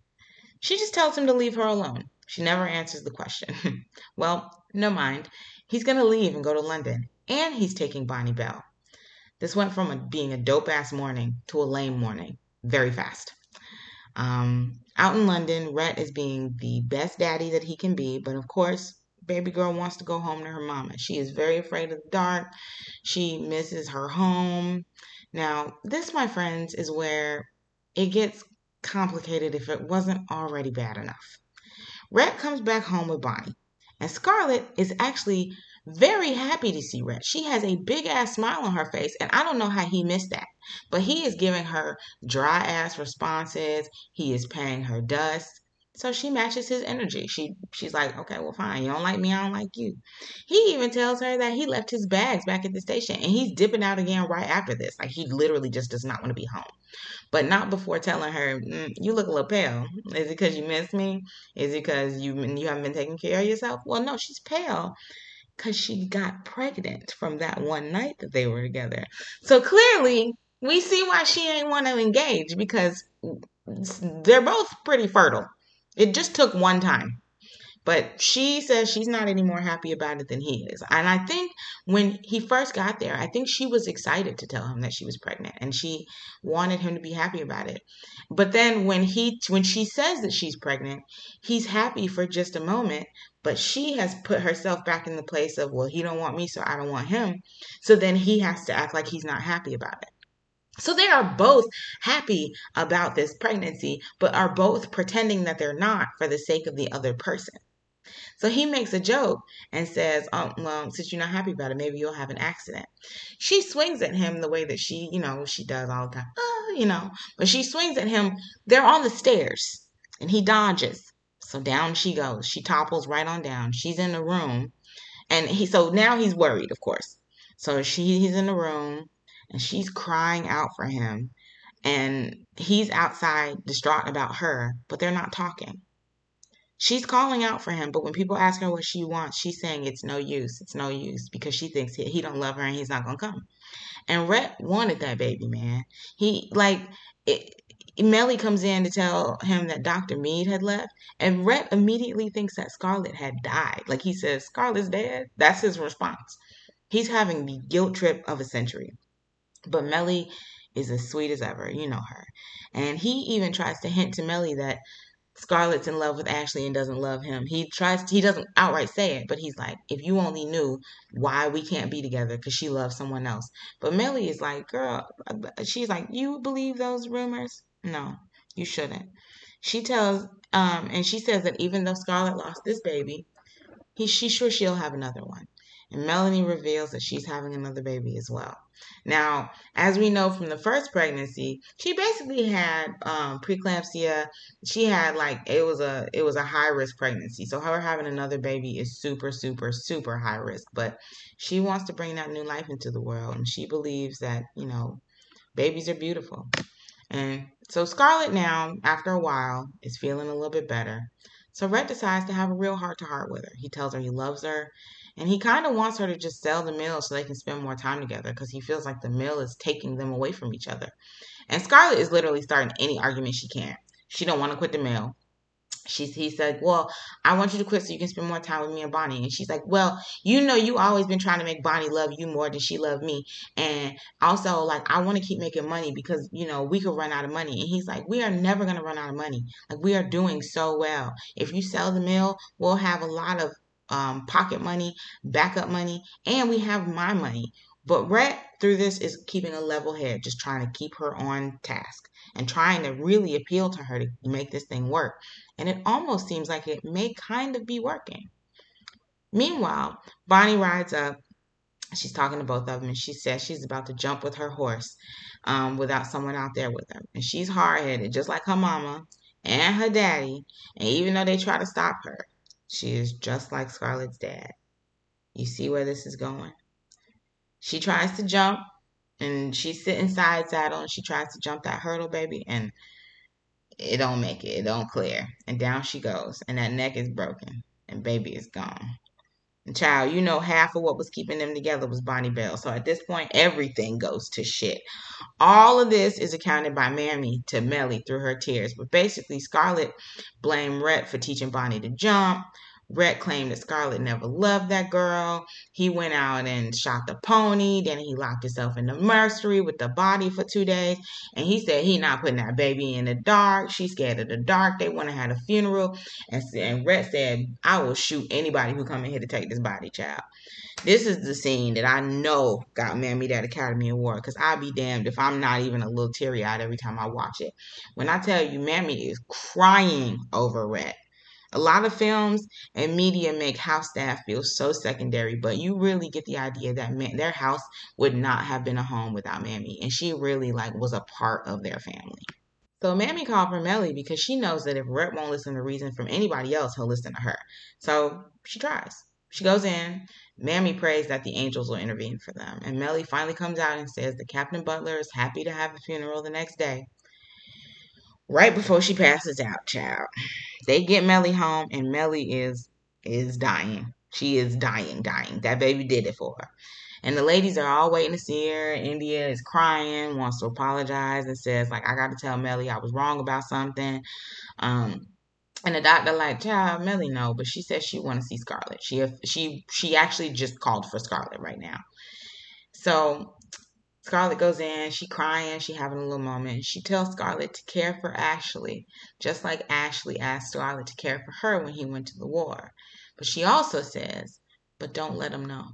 She just tells him to leave her alone. She never answers the question. well, no mind. He's going to leave and go to London, and he's taking Bonnie Bell. This went from a, being a dope ass morning to a lame morning very fast. Um, out in London, Rhett is being the best daddy that he can be, but of course, baby girl wants to go home to her mama. She is very afraid of the dark. She misses her home. Now, this, my friends, is where it gets complicated if it wasn't already bad enough. Rhett comes back home with Bonnie, and Scarlett is actually very happy to see Rhett. She has a big ass smile on her face, and I don't know how he missed that. But he is giving her dry ass responses. He is paying her dust. So she matches his energy. She she's like, okay, well, fine. You don't like me, I don't like you. He even tells her that he left his bags back at the station, and he's dipping out again right after this. Like he literally just does not want to be home, but not before telling her, mm, "You look a little pale. Is it because you miss me? Is it because you you haven't been taking care of yourself?" Well, no, she's pale because she got pregnant from that one night that they were together. So clearly, we see why she ain't want to engage because mm, they're both pretty fertile. It just took one time. But she says she's not any more happy about it than he is. And I think when he first got there, I think she was excited to tell him that she was pregnant and she wanted him to be happy about it. But then when he when she says that she's pregnant, he's happy for just a moment, but she has put herself back in the place of, well, he don't want me, so I don't want him. So then he has to act like he's not happy about it. So they are both happy about this pregnancy, but are both pretending that they're not for the sake of the other person. So he makes a joke and says, Oh, well, since you're not happy about it, maybe you'll have an accident. She swings at him the way that she, you know, she does all the time, oh, you know, but she swings at him. They're on the stairs and he dodges. So down she goes. She topples right on down. She's in the room. And he, so now he's worried, of course. So she, he's in the room and she's crying out for him. And he's outside distraught about her, but they're not talking. She's calling out for him, but when people ask her what she wants, she's saying it's no use. It's no use because she thinks he, he don't love her and he's not gonna come. And Rhett wanted that baby, man. He like it, Melly comes in to tell him that Dr. Mead had left, and Rhett immediately thinks that Scarlett had died. Like he says, Scarlett's dead. That's his response. He's having the guilt trip of a century. But Melly is as sweet as ever. You know her. And he even tries to hint to Melly that Scarlett's in love with Ashley and doesn't love him. He tries, to, he doesn't outright say it, but he's like, if you only knew why we can't be together because she loves someone else. But Millie is like, girl, she's like, you believe those rumors? No, you shouldn't. She tells, um, and she says that even though Scarlett lost this baby, he, she's sure she'll have another one. And Melanie reveals that she's having another baby as well. Now, as we know from the first pregnancy, she basically had um, preeclampsia. She had like it was a it was a high risk pregnancy. So her having another baby is super super super high risk. But she wants to bring that new life into the world, and she believes that you know babies are beautiful. And so Scarlett now, after a while, is feeling a little bit better. So Rhett decides to have a real heart to heart with her. He tells her he loves her and he kind of wants her to just sell the mill so they can spend more time together because he feels like the mill is taking them away from each other. And Scarlett is literally starting any argument she can. She don't want to quit the mill. She's, he said, "Well, I want you to quit so you can spend more time with me and Bonnie." And she's like, "Well, you know, you always been trying to make Bonnie love you more than she loved me, and also like I want to keep making money because you know we could run out of money." And he's like, "We are never gonna run out of money. Like we are doing so well. If you sell the mill, we'll have a lot of um, pocket money, backup money, and we have my money. But Rhett, through this, is keeping a level head, just trying to keep her on task and trying to really appeal to her to make this thing work. And it almost seems like it may kind of be working. Meanwhile, Bonnie rides up. She's talking to both of them, and she says she's about to jump with her horse um, without someone out there with her. And she's hard headed, just like her mama and her daddy. And even though they try to stop her, she is just like Scarlett's dad. You see where this is going? She tries to jump and she's sitting side saddle and she tries to jump that hurdle, baby, and it don't make it. It don't clear. And down she goes. And that neck is broken. And baby is gone. Child, you know half of what was keeping them together was Bonnie Bell. So at this point, everything goes to shit. All of this is accounted by Mammy to Melly through her tears. But basically, Scarlett blamed Rhett for teaching Bonnie to jump. Rhett claimed that Scarlett never loved that girl. He went out and shot the pony. Then he locked himself in the nursery with the body for two days. And he said he not putting that baby in the dark. She's scared of the dark. They want to have a funeral. And, and Rhett said, I will shoot anybody who come in here to take this body, child. This is the scene that I know got Mammy that Academy Award because I'd be damned if I'm not even a little teary eyed every time I watch it. When I tell you, Mammy is crying over Rhett. A lot of films and media make house staff feel so secondary, but you really get the idea that man, their house would not have been a home without Mammy, and she really like was a part of their family. So Mammy called for Melly because she knows that if Rhett won't listen to reason from anybody else, he'll listen to her. So she tries. She goes in. Mammy prays that the angels will intervene for them. And Melly finally comes out and says that Captain Butler is happy to have the funeral the next day. Right before she passes out, child. They get Melly home and Melly is is dying. She is dying, dying. That baby did it for her. And the ladies are all waiting to see her. India is crying, wants to apologize, and says, like, I gotta tell Melly I was wrong about something. Um, and the doctor like, child, Melly no, but she says she want to see Scarlett. She she she actually just called for Scarlett right now. So Scarlett goes in, she crying, she having a little moment. She tells Scarlett to care for Ashley, just like Ashley asked Scarlett to care for her when he went to the war. But she also says, but don't let him know.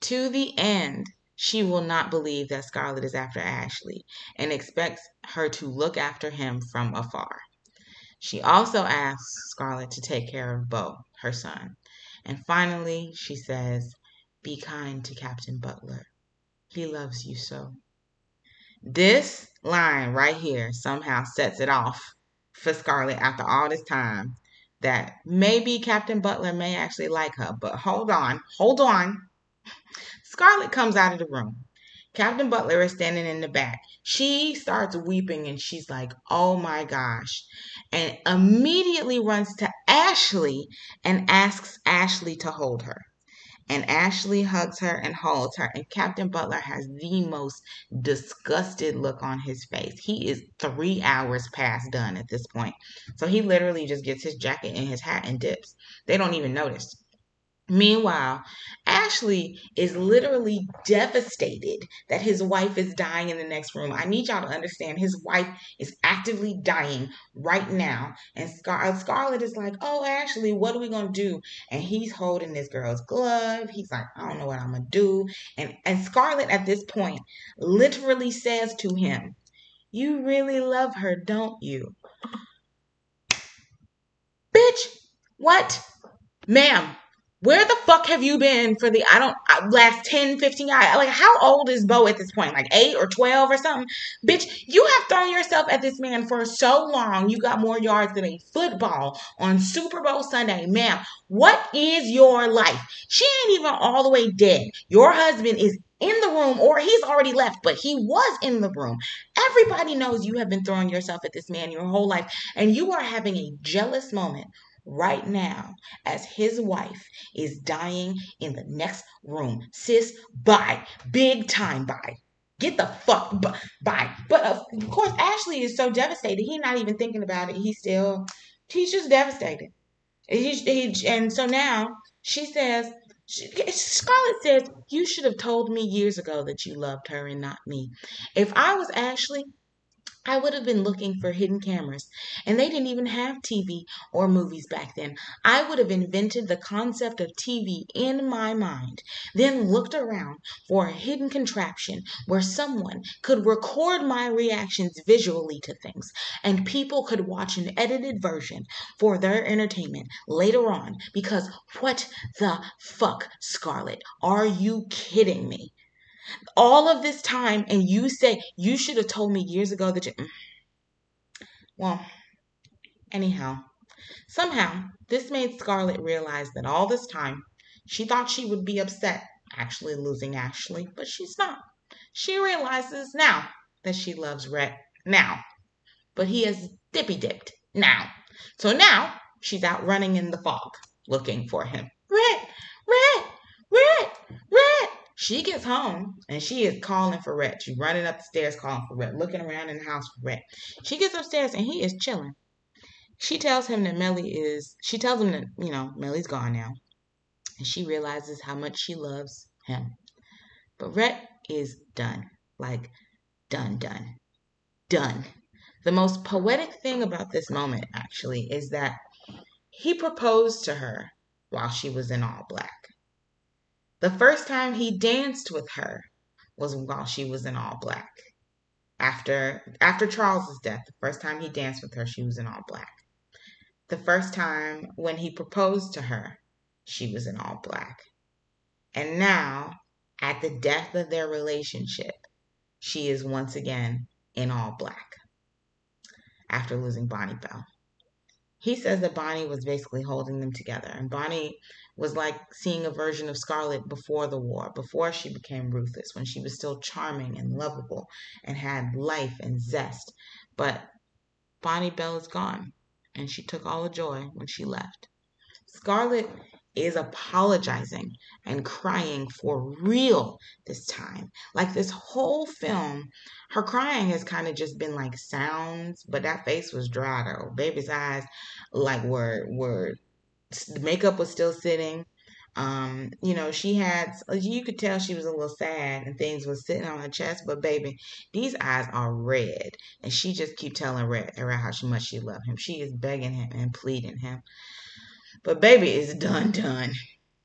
To the end, she will not believe that Scarlett is after Ashley and expects her to look after him from afar. She also asks Scarlett to take care of Beau, her son. And finally, she says, Be kind to Captain Butler. He loves you so. This line right here somehow sets it off for Scarlett after all this time that maybe Captain Butler may actually like her. But hold on, hold on. Scarlett comes out of the room. Captain Butler is standing in the back. She starts weeping and she's like, oh my gosh. And immediately runs to Ashley and asks Ashley to hold her. And Ashley hugs her and holds her. And Captain Butler has the most disgusted look on his face. He is three hours past done at this point. So he literally just gets his jacket and his hat and dips. They don't even notice. Meanwhile, Ashley is literally devastated that his wife is dying in the next room. I need y'all to understand his wife is actively dying right now. And Scar- Scarlett is like, Oh, Ashley, what are we going to do? And he's holding this girl's glove. He's like, I don't know what I'm going to do. And, and Scarlett at this point literally says to him, You really love her, don't you? Bitch, what? Ma'am, where the fuck have you been for the I don't uh, last 10, 15 like how old is Beau at this point? Like 8 or 12 or something? Bitch, you have thrown yourself at this man for so long. You got more yards than a football on Super Bowl Sunday. Ma'am, what is your life? She ain't even all the way dead. Your husband is in the room or he's already left, but he was in the room. Everybody knows you have been throwing yourself at this man your whole life and you are having a jealous moment right now as his wife is dying in the next room. Sis, bye. Big time bye. Get the fuck bye. But of course, Ashley is so devastated. He's not even thinking about it. He's still, he's just devastated. He, and so now she says, Scarlett says, You should have told me years ago that you loved her and not me. If I was Ashley, I would have been looking for hidden cameras, and they didn't even have TV or movies back then. I would have invented the concept of TV in my mind, then looked around for a hidden contraption where someone could record my reactions visually to things, and people could watch an edited version for their entertainment later on. Because what the fuck, Scarlett? Are you kidding me? All of this time and you say you should have told me years ago that you mm. well anyhow somehow this made scarlett realize that all this time she thought she would be upset actually losing ashley but she's not. She realizes now that she loves Rhett now but he has dippy dipped now. So now she's out running in the fog looking for him. Rhett she gets home and she is calling for Rhett. She's running up the stairs calling for Rhett, looking around in the house for Rhett. She gets upstairs and he is chilling. She tells him that Melly is, she tells him that, you know, Melly's gone now. And she realizes how much she loves him. But Rhett is done. Like, done, done, done. The most poetic thing about this moment, actually, is that he proposed to her while she was in all black. The first time he danced with her was while she was in all black. After after Charles's death, the first time he danced with her, she was in all black. The first time when he proposed to her, she was in all black. And now, at the death of their relationship, she is once again in all black. after losing Bonnie Bell. He says that Bonnie was basically holding them together, and Bonnie was like seeing a version of Scarlett before the war, before she became ruthless, when she was still charming and lovable and had life and zest. But Bonnie Bell is gone, and she took all the joy when she left. Scarlett is apologizing and crying for real this time. Like this whole film, her crying has kind of just been like sounds, but that face was dry though. Baby's eyes like were were the makeup was still sitting. Um, you know, she had you could tell she was a little sad and things was sitting on her chest, but baby, these eyes are red. And she just keep telling Rhett, Rhett how much she loved him. She is begging him and pleading him. But baby is done done.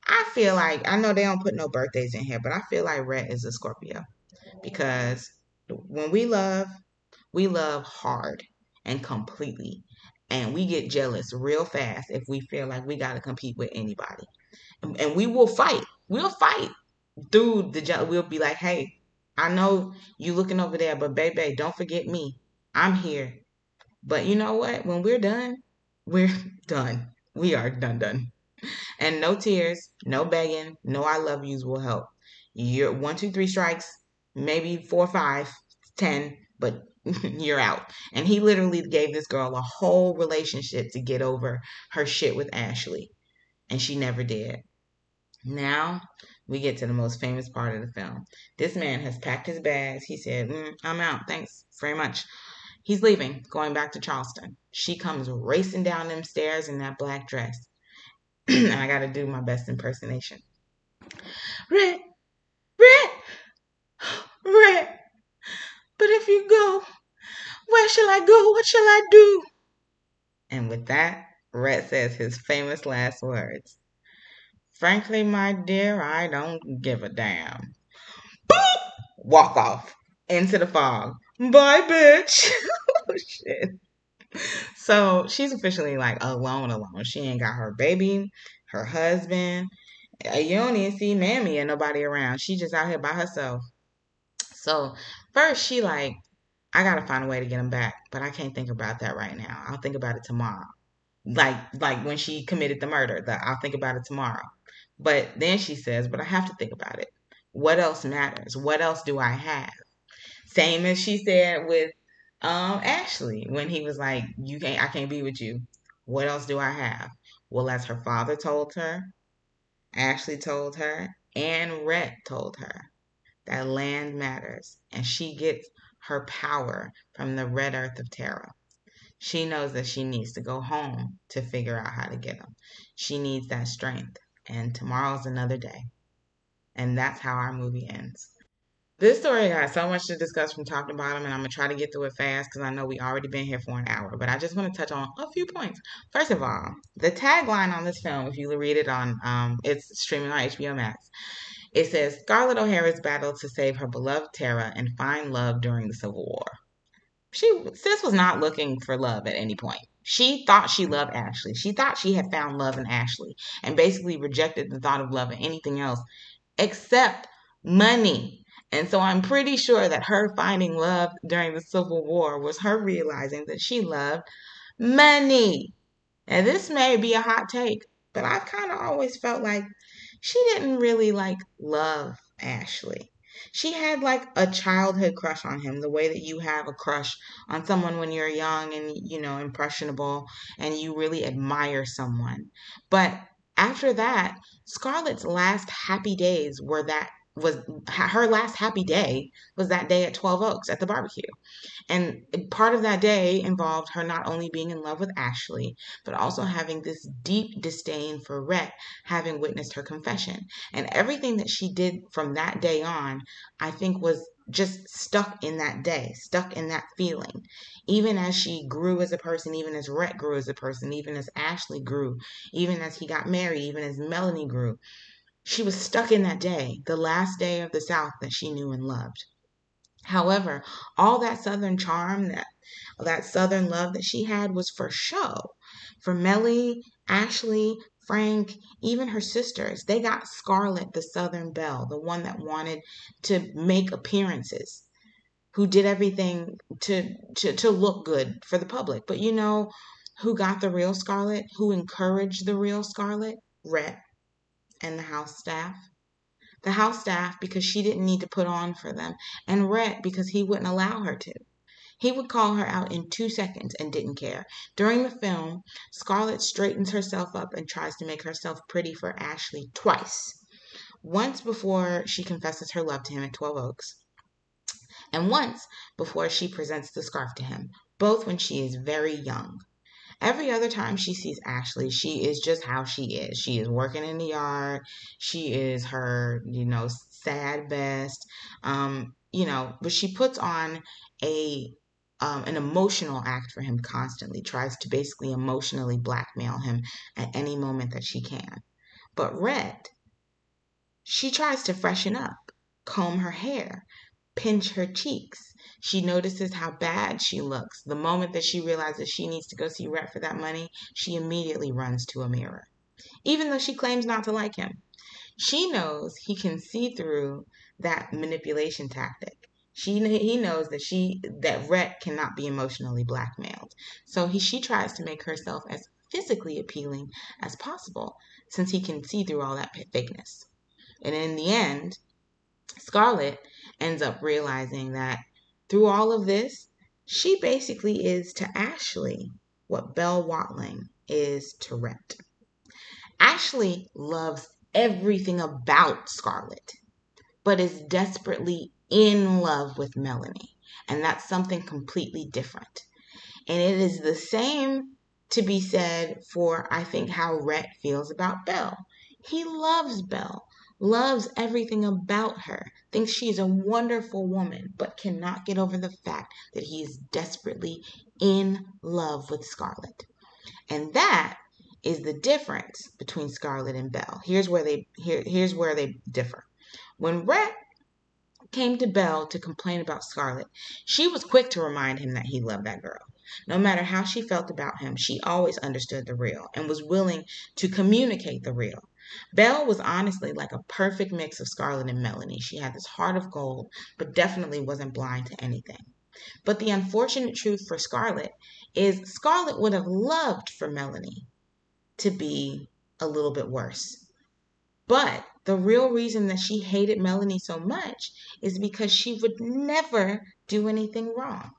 I feel like I know they don't put no birthdays in here, but I feel like Rhett is a Scorpio because when we love, we love hard and completely, and we get jealous real fast if we feel like we got to compete with anybody, and we will fight. We'll fight through the. We'll be like, hey, I know you looking over there, but baby, don't forget me. I'm here. But you know what? When we're done, we're done we are done done. And no tears, no begging, no I love yous will help. You're one, two, three strikes, maybe four, five, ten, but you're out. And he literally gave this girl a whole relationship to get over her shit with Ashley. And she never did. Now we get to the most famous part of the film. This man has packed his bags. He said, mm, I'm out. Thanks very much. He's leaving, going back to Charleston. She comes racing down them stairs in that black dress. and I got to do my best impersonation. Rhett, Rhett, Rhett. But if you go, where shall I go? What shall I do? And with that, Rhett says his famous last words. Frankly, my dear, I don't give a damn. Boop! Walk off into the fog. Bye, bitch. oh, shit. So she's officially like alone, alone. She ain't got her baby, her husband. You don't even see Mammy and nobody around. She just out here by herself. So first she like, I gotta find a way to get him back, but I can't think about that right now. I'll think about it tomorrow. Like like when she committed the murder, that I'll think about it tomorrow. But then she says, but I have to think about it. What else matters? What else do I have? Same as she said with um Ashley when he was like, "You can't, I can't be with you. What else do I have?" Well, as her father told her, Ashley told her, and Rhett told her that land matters, and she gets her power from the red earth of Tara. She knows that she needs to go home to figure out how to get them. She needs that strength, and tomorrow's another day. And that's how our movie ends. This story has so much to discuss from top to bottom, and I'm gonna try to get through it fast because I know we already been here for an hour. But I just want to touch on a few points. First of all, the tagline on this film, if you read it on, um, it's streaming on HBO Max. It says Scarlett O'Hara's battle to save her beloved Tara and find love during the Civil War. She sis was not looking for love at any point. She thought she loved Ashley. She thought she had found love in Ashley, and basically rejected the thought of love in anything else except money and so I'm pretty sure that her finding love during the Civil War was her realizing that she loved money. And this may be a hot take, but I've kind of always felt like she didn't really like love Ashley. She had like a childhood crush on him, the way that you have a crush on someone when you're young and, you know, impressionable and you really admire someone. But after that, Scarlett's last happy days were that was her last happy day was that day at 12 Oaks at the barbecue. And part of that day involved her not only being in love with Ashley, but also having this deep disdain for Rhett, having witnessed her confession. And everything that she did from that day on, I think was just stuck in that day, stuck in that feeling. Even as she grew as a person, even as Rhett grew as a person, even as Ashley grew, even as he got married, even as Melanie grew she was stuck in that day, the last day of the South that she knew and loved. However, all that Southern charm, that that Southern love that she had was for show. For Melly, Ashley, Frank, even her sisters, they got Scarlett, the Southern Belle, the one that wanted to make appearances, who did everything to, to, to look good for the public. But you know who got the real Scarlett, Who encouraged the real Scarlett? Rhett and the house staff. The house staff because she didn't need to put on for them, and Rhett because he wouldn't allow her to. He would call her out in two seconds and didn't care. During the film, Scarlett straightens herself up and tries to make herself pretty for Ashley twice. Once before she confesses her love to him at 12 Oaks, and once before she presents the scarf to him, both when she is very young. Every other time she sees Ashley, she is just how she is. She is working in the yard. She is her, you know, sad best. Um, you know, but she puts on a um, an emotional act for him constantly, tries to basically emotionally blackmail him at any moment that she can. But Rhett, she tries to freshen up, comb her hair, pinch her cheeks. She notices how bad she looks. The moment that she realizes she needs to go see Rhett for that money, she immediately runs to a mirror, even though she claims not to like him. She knows he can see through that manipulation tactic. She he knows that she that Rhett cannot be emotionally blackmailed. So he she tries to make herself as physically appealing as possible since he can see through all that fakeness. And in the end, Scarlett ends up realizing that through all of this, she basically is to Ashley what Belle Watling is to Rhett. Ashley loves everything about Scarlett, but is desperately in love with Melanie. And that's something completely different. And it is the same to be said for, I think, how Rhett feels about Belle. He loves Belle, loves everything about her, thinks she's a wonderful woman, but cannot get over the fact that he is desperately in love with Scarlett. And that is the difference between Scarlett and Belle. Here's where they here, here's where they differ. When Rhett came to Belle to complain about Scarlett, she was quick to remind him that he loved that girl. No matter how she felt about him, she always understood the real and was willing to communicate the real. Belle was honestly like a perfect mix of Scarlett and Melanie. She had this heart of gold, but definitely wasn't blind to anything. But the unfortunate truth for Scarlett is Scarlett would have loved for Melanie to be a little bit worse. But the real reason that she hated Melanie so much is because she would never do anything wrong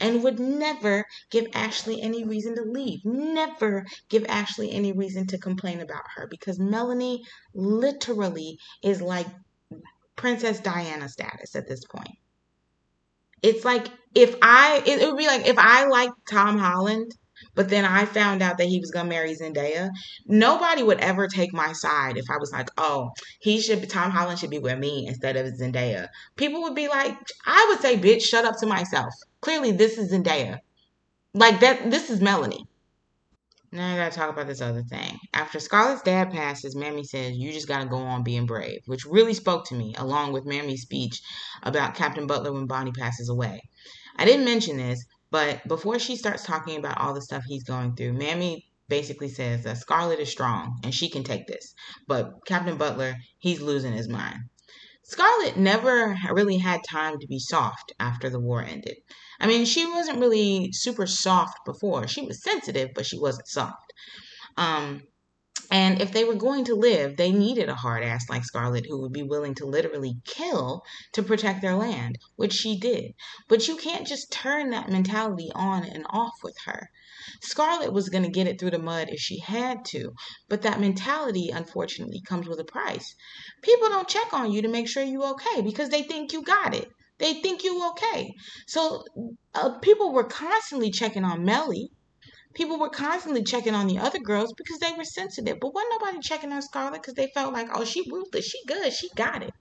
and would never give Ashley any reason to leave. Never give Ashley any reason to complain about her because Melanie literally is like Princess Diana status at this point. It's like if I, it, would be like if I liked Tom Holland but then I found out that he was gonna marry Zendaya. Nobody would ever take my side if I was like, oh, he should Tom Holland should be with me instead of Zendaya. People would be like, I would say, bitch, shut up to myself. Clearly this is Zendaya. Like that this is Melanie. Now I gotta talk about this other thing. After Scarlett's dad passes, Mammy says, You just gotta go on being brave, which really spoke to me, along with Mammy's speech about Captain Butler when Bonnie passes away. I didn't mention this, but before she starts talking about all the stuff he's going through, Mammy basically says that Scarlett is strong and she can take this. But Captain Butler, he's losing his mind. Scarlett never really had time to be soft after the war ended. I mean, she wasn't really super soft before. She was sensitive, but she wasn't soft. Um, and if they were going to live, they needed a hard ass like Scarlett who would be willing to literally kill to protect their land, which she did. But you can't just turn that mentality on and off with her. Scarlett was going to get it through the mud if she had to, but that mentality unfortunately comes with a price. People don't check on you to make sure you're okay because they think you got it. They think you okay. So uh, people were constantly checking on Melly people were constantly checking on the other girls because they were sensitive. But wasn't nobody checking on Scarlett because they felt like, oh, she ruthless, she good, she got it.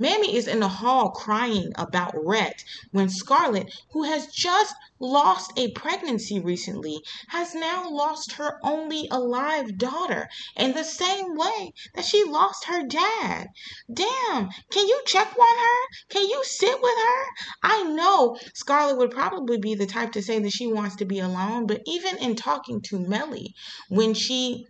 Mammy is in the hall crying about Rhett when Scarlett, who has just lost a pregnancy recently, has now lost her only alive daughter in the same way that she lost her dad. Damn, can you check on her? Can you sit with her? I know Scarlett would probably be the type to say that she wants to be alone, but even in talking to Melly, when she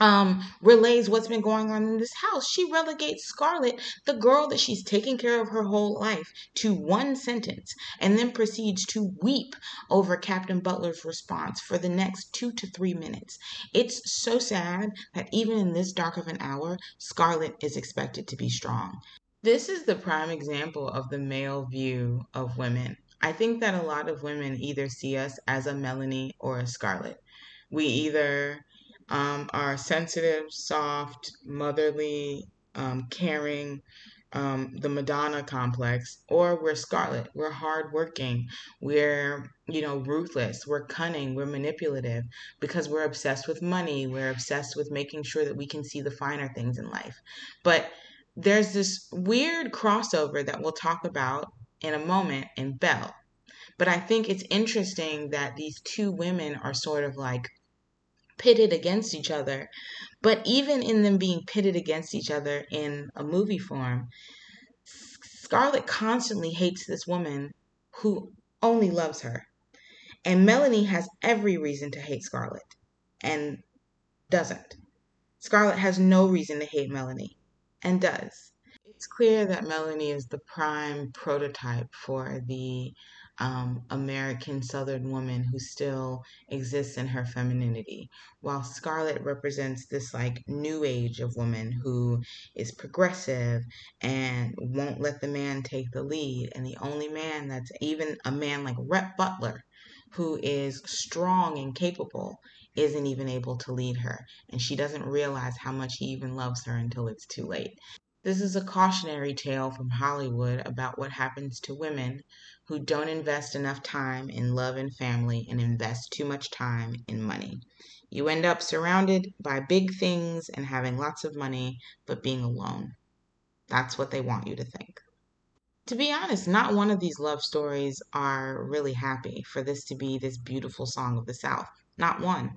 um, relays what's been going on in this house. She relegates Scarlett, the girl that she's taken care of her whole life, to one sentence and then proceeds to weep over Captain Butler's response for the next two to three minutes. It's so sad that even in this dark of an hour, Scarlett is expected to be strong. This is the prime example of the male view of women. I think that a lot of women either see us as a Melanie or a Scarlett. We either um, are sensitive, soft, motherly, um, caring, um, the Madonna complex, or we're Scarlett. We're hardworking. We're, you know, ruthless. We're cunning. We're manipulative because we're obsessed with money. We're obsessed with making sure that we can see the finer things in life. But there's this weird crossover that we'll talk about in a moment in Belle. But I think it's interesting that these two women are sort of like pitted against each other. But even in them being pitted against each other in a movie form, Scarlett constantly hates this woman who only loves her. And Melanie has every reason to hate Scarlett and doesn't. Scarlett has no reason to hate Melanie and does. It's clear that Melanie is the prime prototype for the um, American Southern woman who still exists in her femininity, while Scarlett represents this like new age of woman who is progressive and won't let the man take the lead. And the only man that's even a man like Rhett Butler, who is strong and capable, isn't even able to lead her. And she doesn't realize how much he even loves her until it's too late. This is a cautionary tale from Hollywood about what happens to women who don't invest enough time in love and family and invest too much time in money. You end up surrounded by big things and having lots of money, but being alone. That's what they want you to think. To be honest, not one of these love stories are really happy for this to be this beautiful song of the South. Not one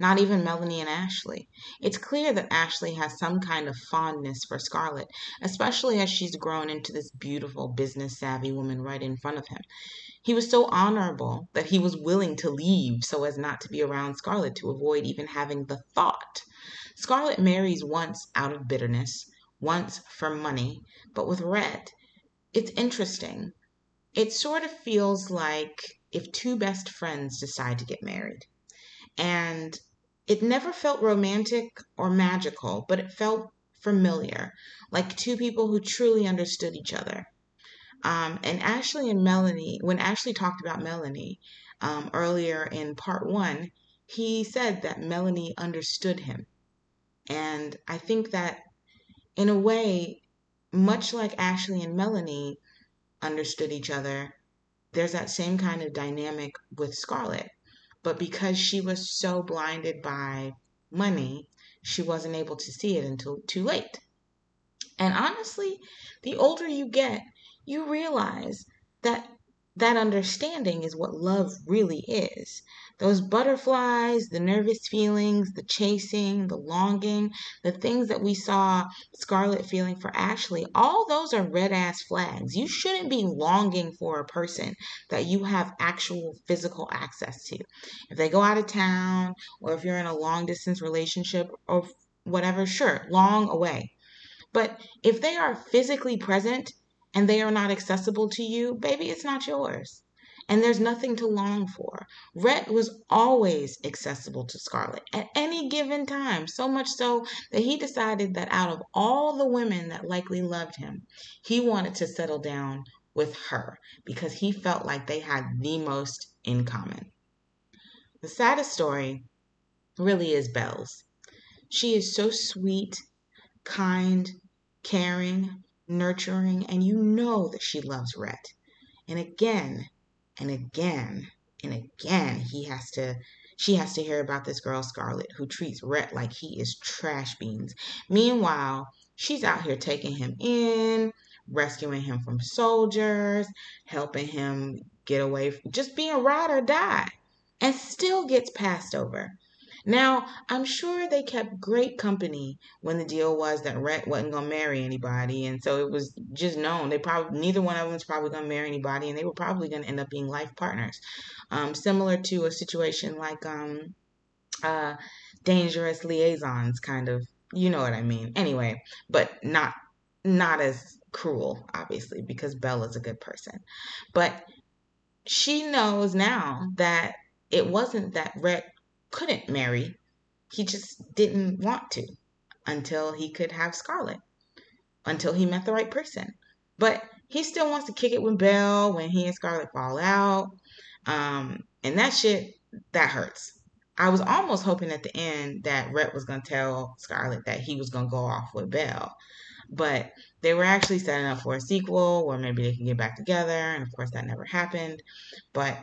not even Melanie and Ashley. It's clear that Ashley has some kind of fondness for Scarlett, especially as she's grown into this beautiful, business savvy woman right in front of him. He was so honorable that he was willing to leave so as not to be around Scarlett to avoid even having the thought. Scarlett marries once out of bitterness, once for money, but with Rhett, it's interesting. It sort of feels like if two best friends decide to get married and it never felt romantic or magical, but it felt familiar, like two people who truly understood each other. Um, and Ashley and Melanie, when Ashley talked about Melanie um, earlier in part one, he said that Melanie understood him. And I think that in a way, much like Ashley and Melanie understood each other, there's that same kind of dynamic with Scarlett. But because she was so blinded by money, she wasn't able to see it until too late. And honestly, the older you get, you realize that that understanding is what love really is. Those butterflies, the nervous feelings, the chasing, the longing, the things that we saw Scarlett feeling for Ashley, all those are red ass flags. You shouldn't be longing for a person that you have actual physical access to. If they go out of town or if you're in a long distance relationship or whatever, sure, long away. But if they are physically present, and they are not accessible to you, baby, it's not yours. And there's nothing to long for. Rhett was always accessible to Scarlett at any given time, so much so that he decided that out of all the women that likely loved him, he wanted to settle down with her because he felt like they had the most in common. The saddest story really is Belle's. She is so sweet, kind, caring, nurturing, and you know that she loves Rhett. And again and again and again, he has to she has to hear about this girl Scarlett who treats Rhett like he is trash beans. Meanwhile, she's out here taking him in, rescuing him from soldiers, helping him get away, just being ride or die, and still gets passed over. Now, I'm sure they kept great company when the deal was that Rhett wasn't gonna marry anybody, and so it was just known they probably neither one of them was probably gonna marry anybody, and they were probably gonna end up being life partners, um, similar to a situation like um, uh, dangerous liaisons, kind of. You know what I mean. Anyway, but not not as cruel, obviously, because Bella's a good person. But she knows now that it wasn't that Rhett couldn't marry. He just didn't want to until he could have Scarlett, until he met the right person. But he still wants to kick it with Belle when he and Scarlett fall out. Um, and that shit, that hurts. I was almost hoping at the end that Rhett was going to tell Scarlett that he was going to go off with Belle. But they were actually setting up for a sequel where maybe they can get back together. And of course, that never happened. But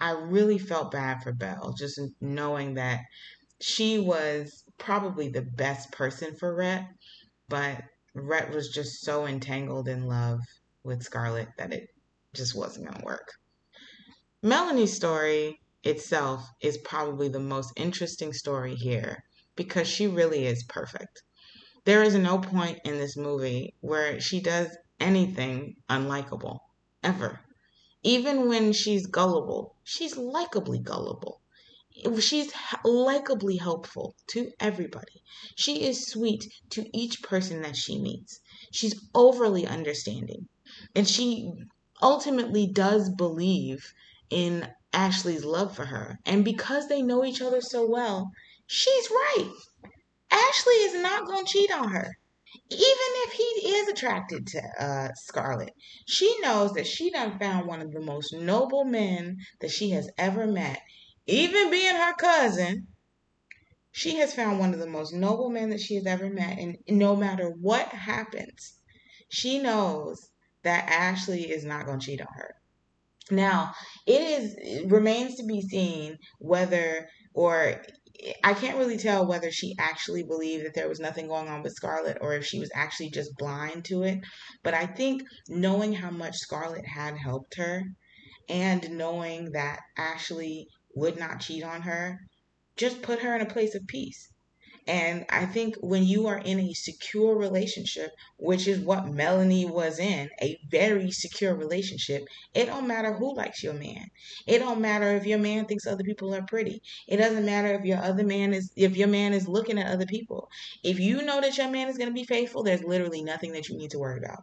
I really felt bad for Belle, just knowing that she was probably the best person for Rhett. But Rhett was just so entangled in love with Scarlett that it just wasn't going to work. Melanie's story itself is probably the most interesting story here because she really is perfect. There is no point in this movie where she does anything unlikable, ever. Even when she's gullible, she's likably gullible. She's likably helpful to everybody. She is sweet to each person that she meets. She's overly understanding. And she ultimately does believe in Ashley's love for her. And because they know each other so well, she's right. Ashley is not going to cheat on her. Even if he is attracted to uh, Scarlett, she knows that she done found one of the most noble men that she has ever met. Even being her cousin, she has found one of the most noble men that she has ever met. And no matter what happens, she knows that Ashley is not going to cheat on her. Now, it is it remains to be seen whether or I can't really tell whether she actually believed that there was nothing going on with Scarlett or if she was actually just blind to it. But I think knowing how much Scarlett had helped her and knowing that Ashley would not cheat on her just put her in a place of peace. And I think when you are in a secure relationship, which is what Melanie was in, a very secure relationship, it don't matter who likes your man. It don't matter if your man thinks other people are pretty. It doesn't matter if your other man is if your man is looking at other people. If you know that your man is going to be faithful, there's literally nothing that you need to worry about.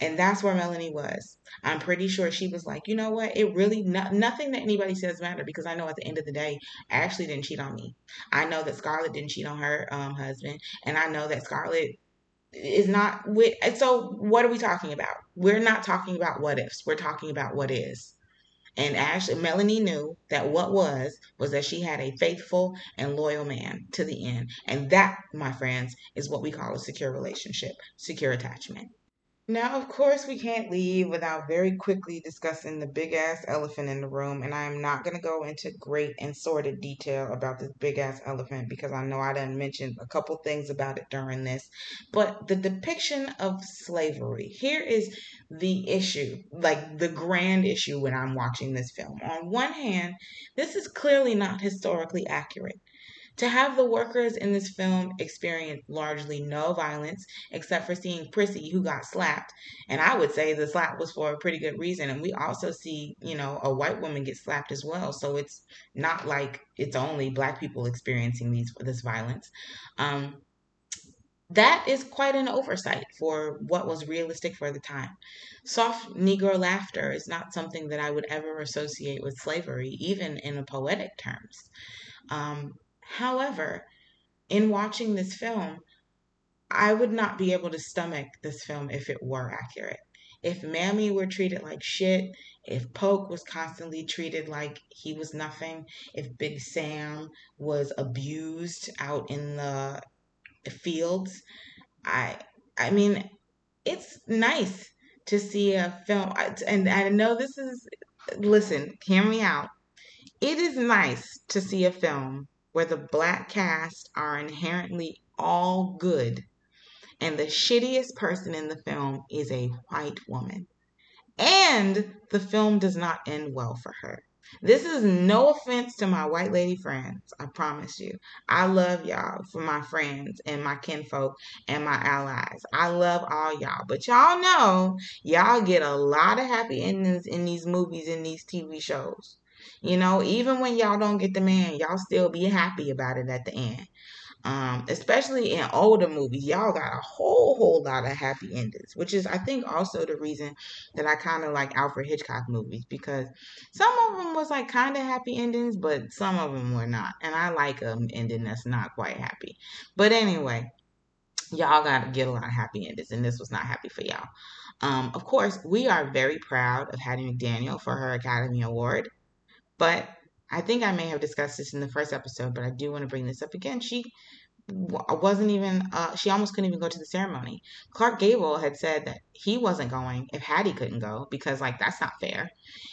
And that's where Melanie was. I'm pretty sure she was like, you know what? It really, no, nothing that anybody says matter because I know at the end of the day, Ashley didn't cheat on me. I know that Scarlett didn't cheat on her um, husband. And I know that Scarlett is not with. So what are we talking about? We're not talking about what ifs. We're talking about what is. And Ashley, Melanie knew that what was was that she had a faithful and loyal man to the end. And that, my friends, is what we call a secure relationship, secure attachment. Now, of course, we can't leave without very quickly discussing the big ass elephant in the room. And I'm not going to go into great and sordid detail about this big ass elephant because I know I didn't mention a couple things about it during this. But the depiction of slavery here is the issue, like the grand issue when I'm watching this film. On one hand, this is clearly not historically accurate. To have the workers in this film experience largely no violence except for seeing Prissy who got slapped. And I would say the slap was for a pretty good reason. And we also see, you know, a white woman get slapped as well. So it's not like it's only black people experiencing these this violence. Um, that is quite an oversight for what was realistic for the time. Soft Negro laughter is not something that I would ever associate with slavery, even in poetic terms. Um, However, in watching this film, I would not be able to stomach this film if it were accurate. If Mammy were treated like shit, if Pork was constantly treated like he was nothing, if Big Sam was abused out in the fields, I I mean, it's nice to see a film and I know this is listen, hear me out. It is nice to see a film where the black cast are inherently all good and the shittiest person in the film is a white woman. And the film does not end well for her. This is no offense to my white lady friends. I promise you. I love y'all for my friends and my kinfolk and my allies. I love all y'all. But y'all know y'all get a lot of happy endings in these movies and these TV shows. You know, even when y'all don't get the man, y'all still be happy about it at the end. Um, especially in older movies, y'all got a whole whole lot of happy endings, which is I think also the reason that I kind of like Alfred Hitchcock movies because some of them was like kind of happy endings, but some of them were not, and I like an ending that's not quite happy. But anyway, y'all got to get a lot of happy endings, and this was not happy for y'all. Um, of course, we are very proud of Hattie McDaniel for her Academy Award, but I think I may have discussed this in the first episode, but I do want to bring this up again. She wasn't even uh, she almost couldn't even go to the ceremony clark gable had said that he wasn't going if hattie couldn't go because like that's not fair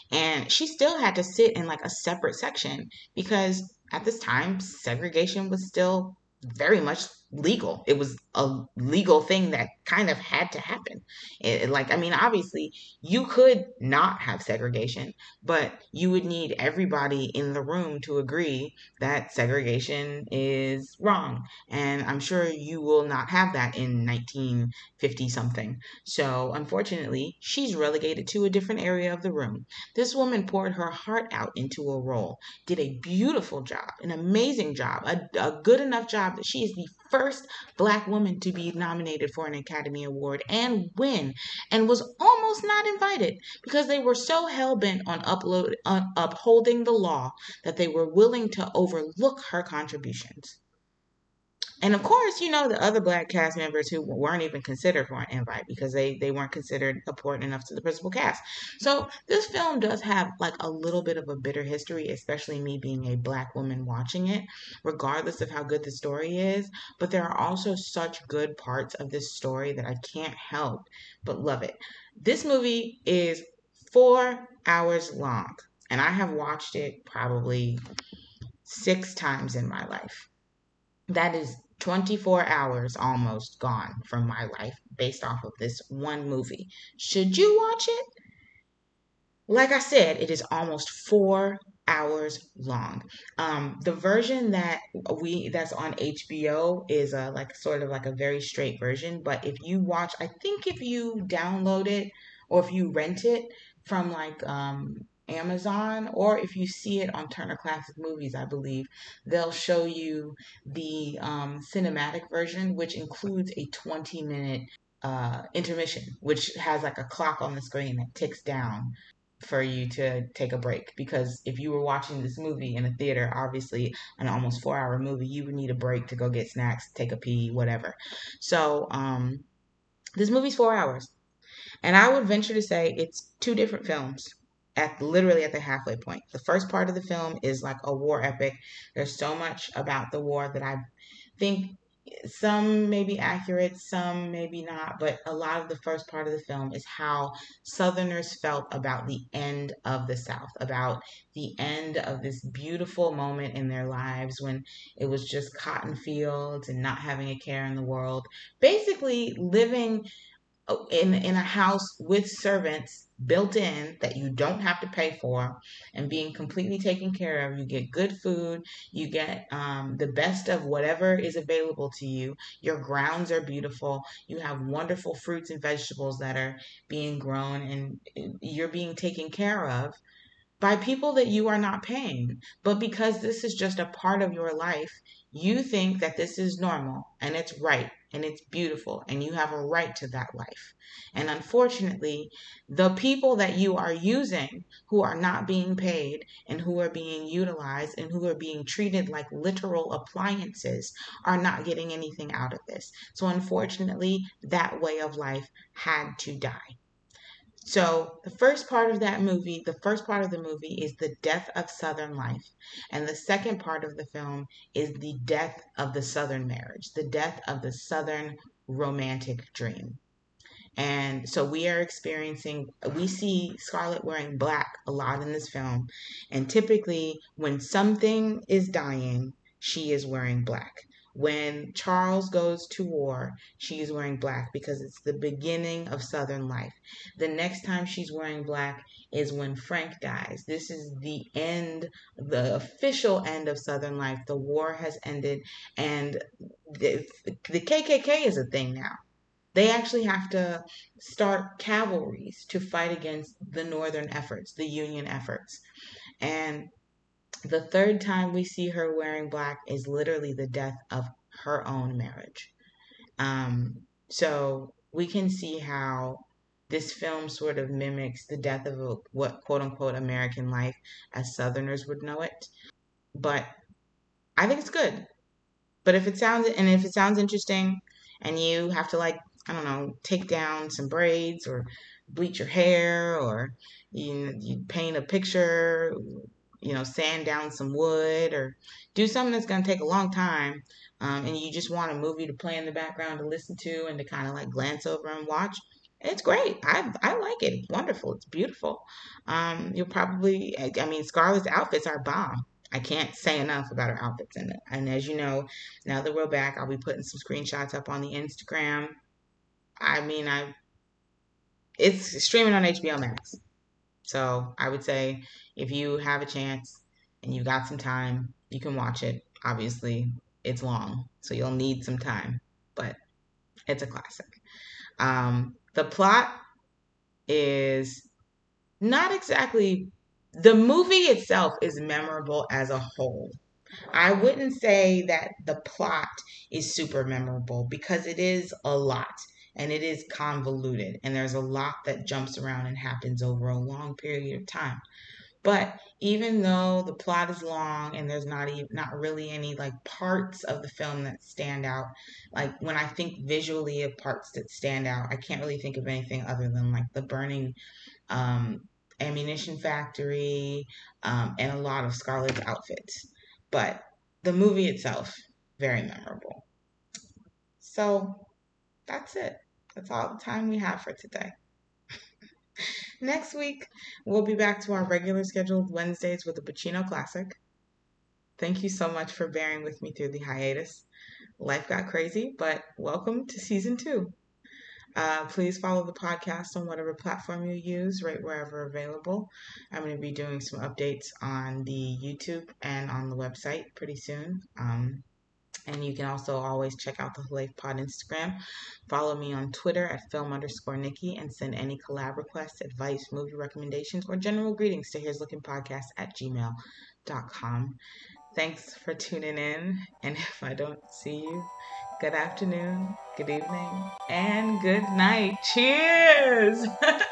and she still had to sit in like a separate section because at this time segregation was still very much legal. It was a legal thing that kind of had to happen. It, like, I mean, obviously, you could not have segregation, but you would need everybody in the room to agree that segregation is wrong. And I'm sure you will not have that in 1950 something. So, unfortunately, she's relegated to a different area of the room. This woman poured her heart out into a role, did a beautiful job, an amazing job, a, a good enough job that she is the first black woman to be nominated for an Academy Award and win, and was almost not invited because they were so hell bent on upload on upholding the law that they were willing to overlook her contributions. And of course, you know, the other black cast members who weren't even considered for an invite because they, they weren't considered important enough to the principal cast. So this film does have like a little bit of a bitter history, especially me being a black woman watching it, regardless of how good the story is. But there are also such good parts of this story that I can't help but love it. This movie is four hours long, and I have watched it probably six times in my life. That is 24 hours almost gone from my life based off of this one movie. Should you watch it? Like I said, it is almost four hours long. Um, the version that we that's on HBO is a like sort of like a very straight version. But if you watch, I think if you download it or if you rent it from like um, Amazon, or if you see it on Turner Classic Movies, I believe, they'll show you the um, cinematic version, which includes a 20 minute uh, intermission, which has like a clock on the screen that ticks down for you to take a break. Because if you were watching this movie in a theater, obviously an almost four hour movie, you would need a break to go get snacks, take a pee, whatever. So, um, this movie's four hours. And I would venture to say it's two different films at literally at the halfway point. The first part of the film is like a war epic. There's so much about the war that I think some may be accurate, some maybe not, but a lot of the first part of the film is how Southerners felt about the end of the South, about the end of this beautiful moment in their lives when it was just cotton fields and not having a care in the world. Basically, living in in a house with servants built in that you don't have to pay for and being completely taken care of. You get good food. You get um, the best of whatever is available to you. Your grounds are beautiful. You have wonderful fruits and vegetables that are being grown and you're being taken care of by people that you are not paying. But because this is just a part of your life you think that this is normal and it's right and it's beautiful and you have a right to that life. And unfortunately, the people that you are using who are not being paid and who are being utilized and who are being treated like literal appliances are not getting anything out of this. So unfortunately, that way of life had to die. So the first part of that movie, the first part of the movie is the death of Southern life. And the second part of the film is the death of the Southern marriage, the death of the Southern romantic dream. And so we are experiencing, we see Scarlett wearing black a lot in this film. And typically, when something is dying, she is wearing black. When Charles goes to war, she's wearing black because it's the beginning of Southern life. The next time she's wearing black is when Frank dies. This is the end, the official end of Southern life. The war has ended, and the, the KKK is a thing now. They actually have to start cavalries to fight against the Northern efforts, the Union efforts. And the third time we see her wearing black is literally the death of her own marriage. Um, so we can see how this film sort of mimics the death of a, what quote unquote American life as Southerners would know it. But I think it's good. But if it sounds and if it sounds interesting and you have to like, I don't know, take down some braids or bleach your hair or you, you paint a picture, you know, sand down some wood or do something that's going to take a long time um, and you just want a movie to play in the background to listen to and to kind of like glance over and watch, it's great. I I like it. It's wonderful. It's beautiful. Um, you'll probably, I mean, Scarlett's outfits are bomb. I can't say enough about her outfits in it. And as you know, now that we're back, I'll be putting some screenshots up on the Instagram. I mean, I it's streaming on HBO Max. So I would say if you have a chance and you've got some time, you can watch it. Obviously, it's long, so you'll need some time, but it's a classic. Um, the plot is not exactly the movie itself is memorable as a whole. I wouldn't say that the plot is super memorable because it is a lot and it is convoluted and there's a lot that jumps around and happens over a long period of time. But even though the plot is long and there's not even not really any like parts of the film that stand out, like when I think visually of parts that stand out, I can't really think of anything other than like the burning um, ammunition factory um, and a lot of Scarlett's outfits. But the movie itself, very memorable. So that's it. That's all the time we have for today. Next week, we'll be back to our regular scheduled Wednesdays with the Pacino Classic. Thank you so much for bearing with me through the hiatus. Life got crazy, but welcome to season two. Uh, please follow the podcast on whatever platform you use, right wherever available. I'm going to be doing some updates on the YouTube and on the website pretty soon. Um, and you can also always check out the Life Pod Instagram. Follow me on Twitter at film underscore Nikki and send any collab requests, advice, movie recommendations, or general greetings to Here's Looking Podcast at gmail.com. Thanks for tuning in. And if I don't see you, good afternoon, good evening, and good night. Cheers!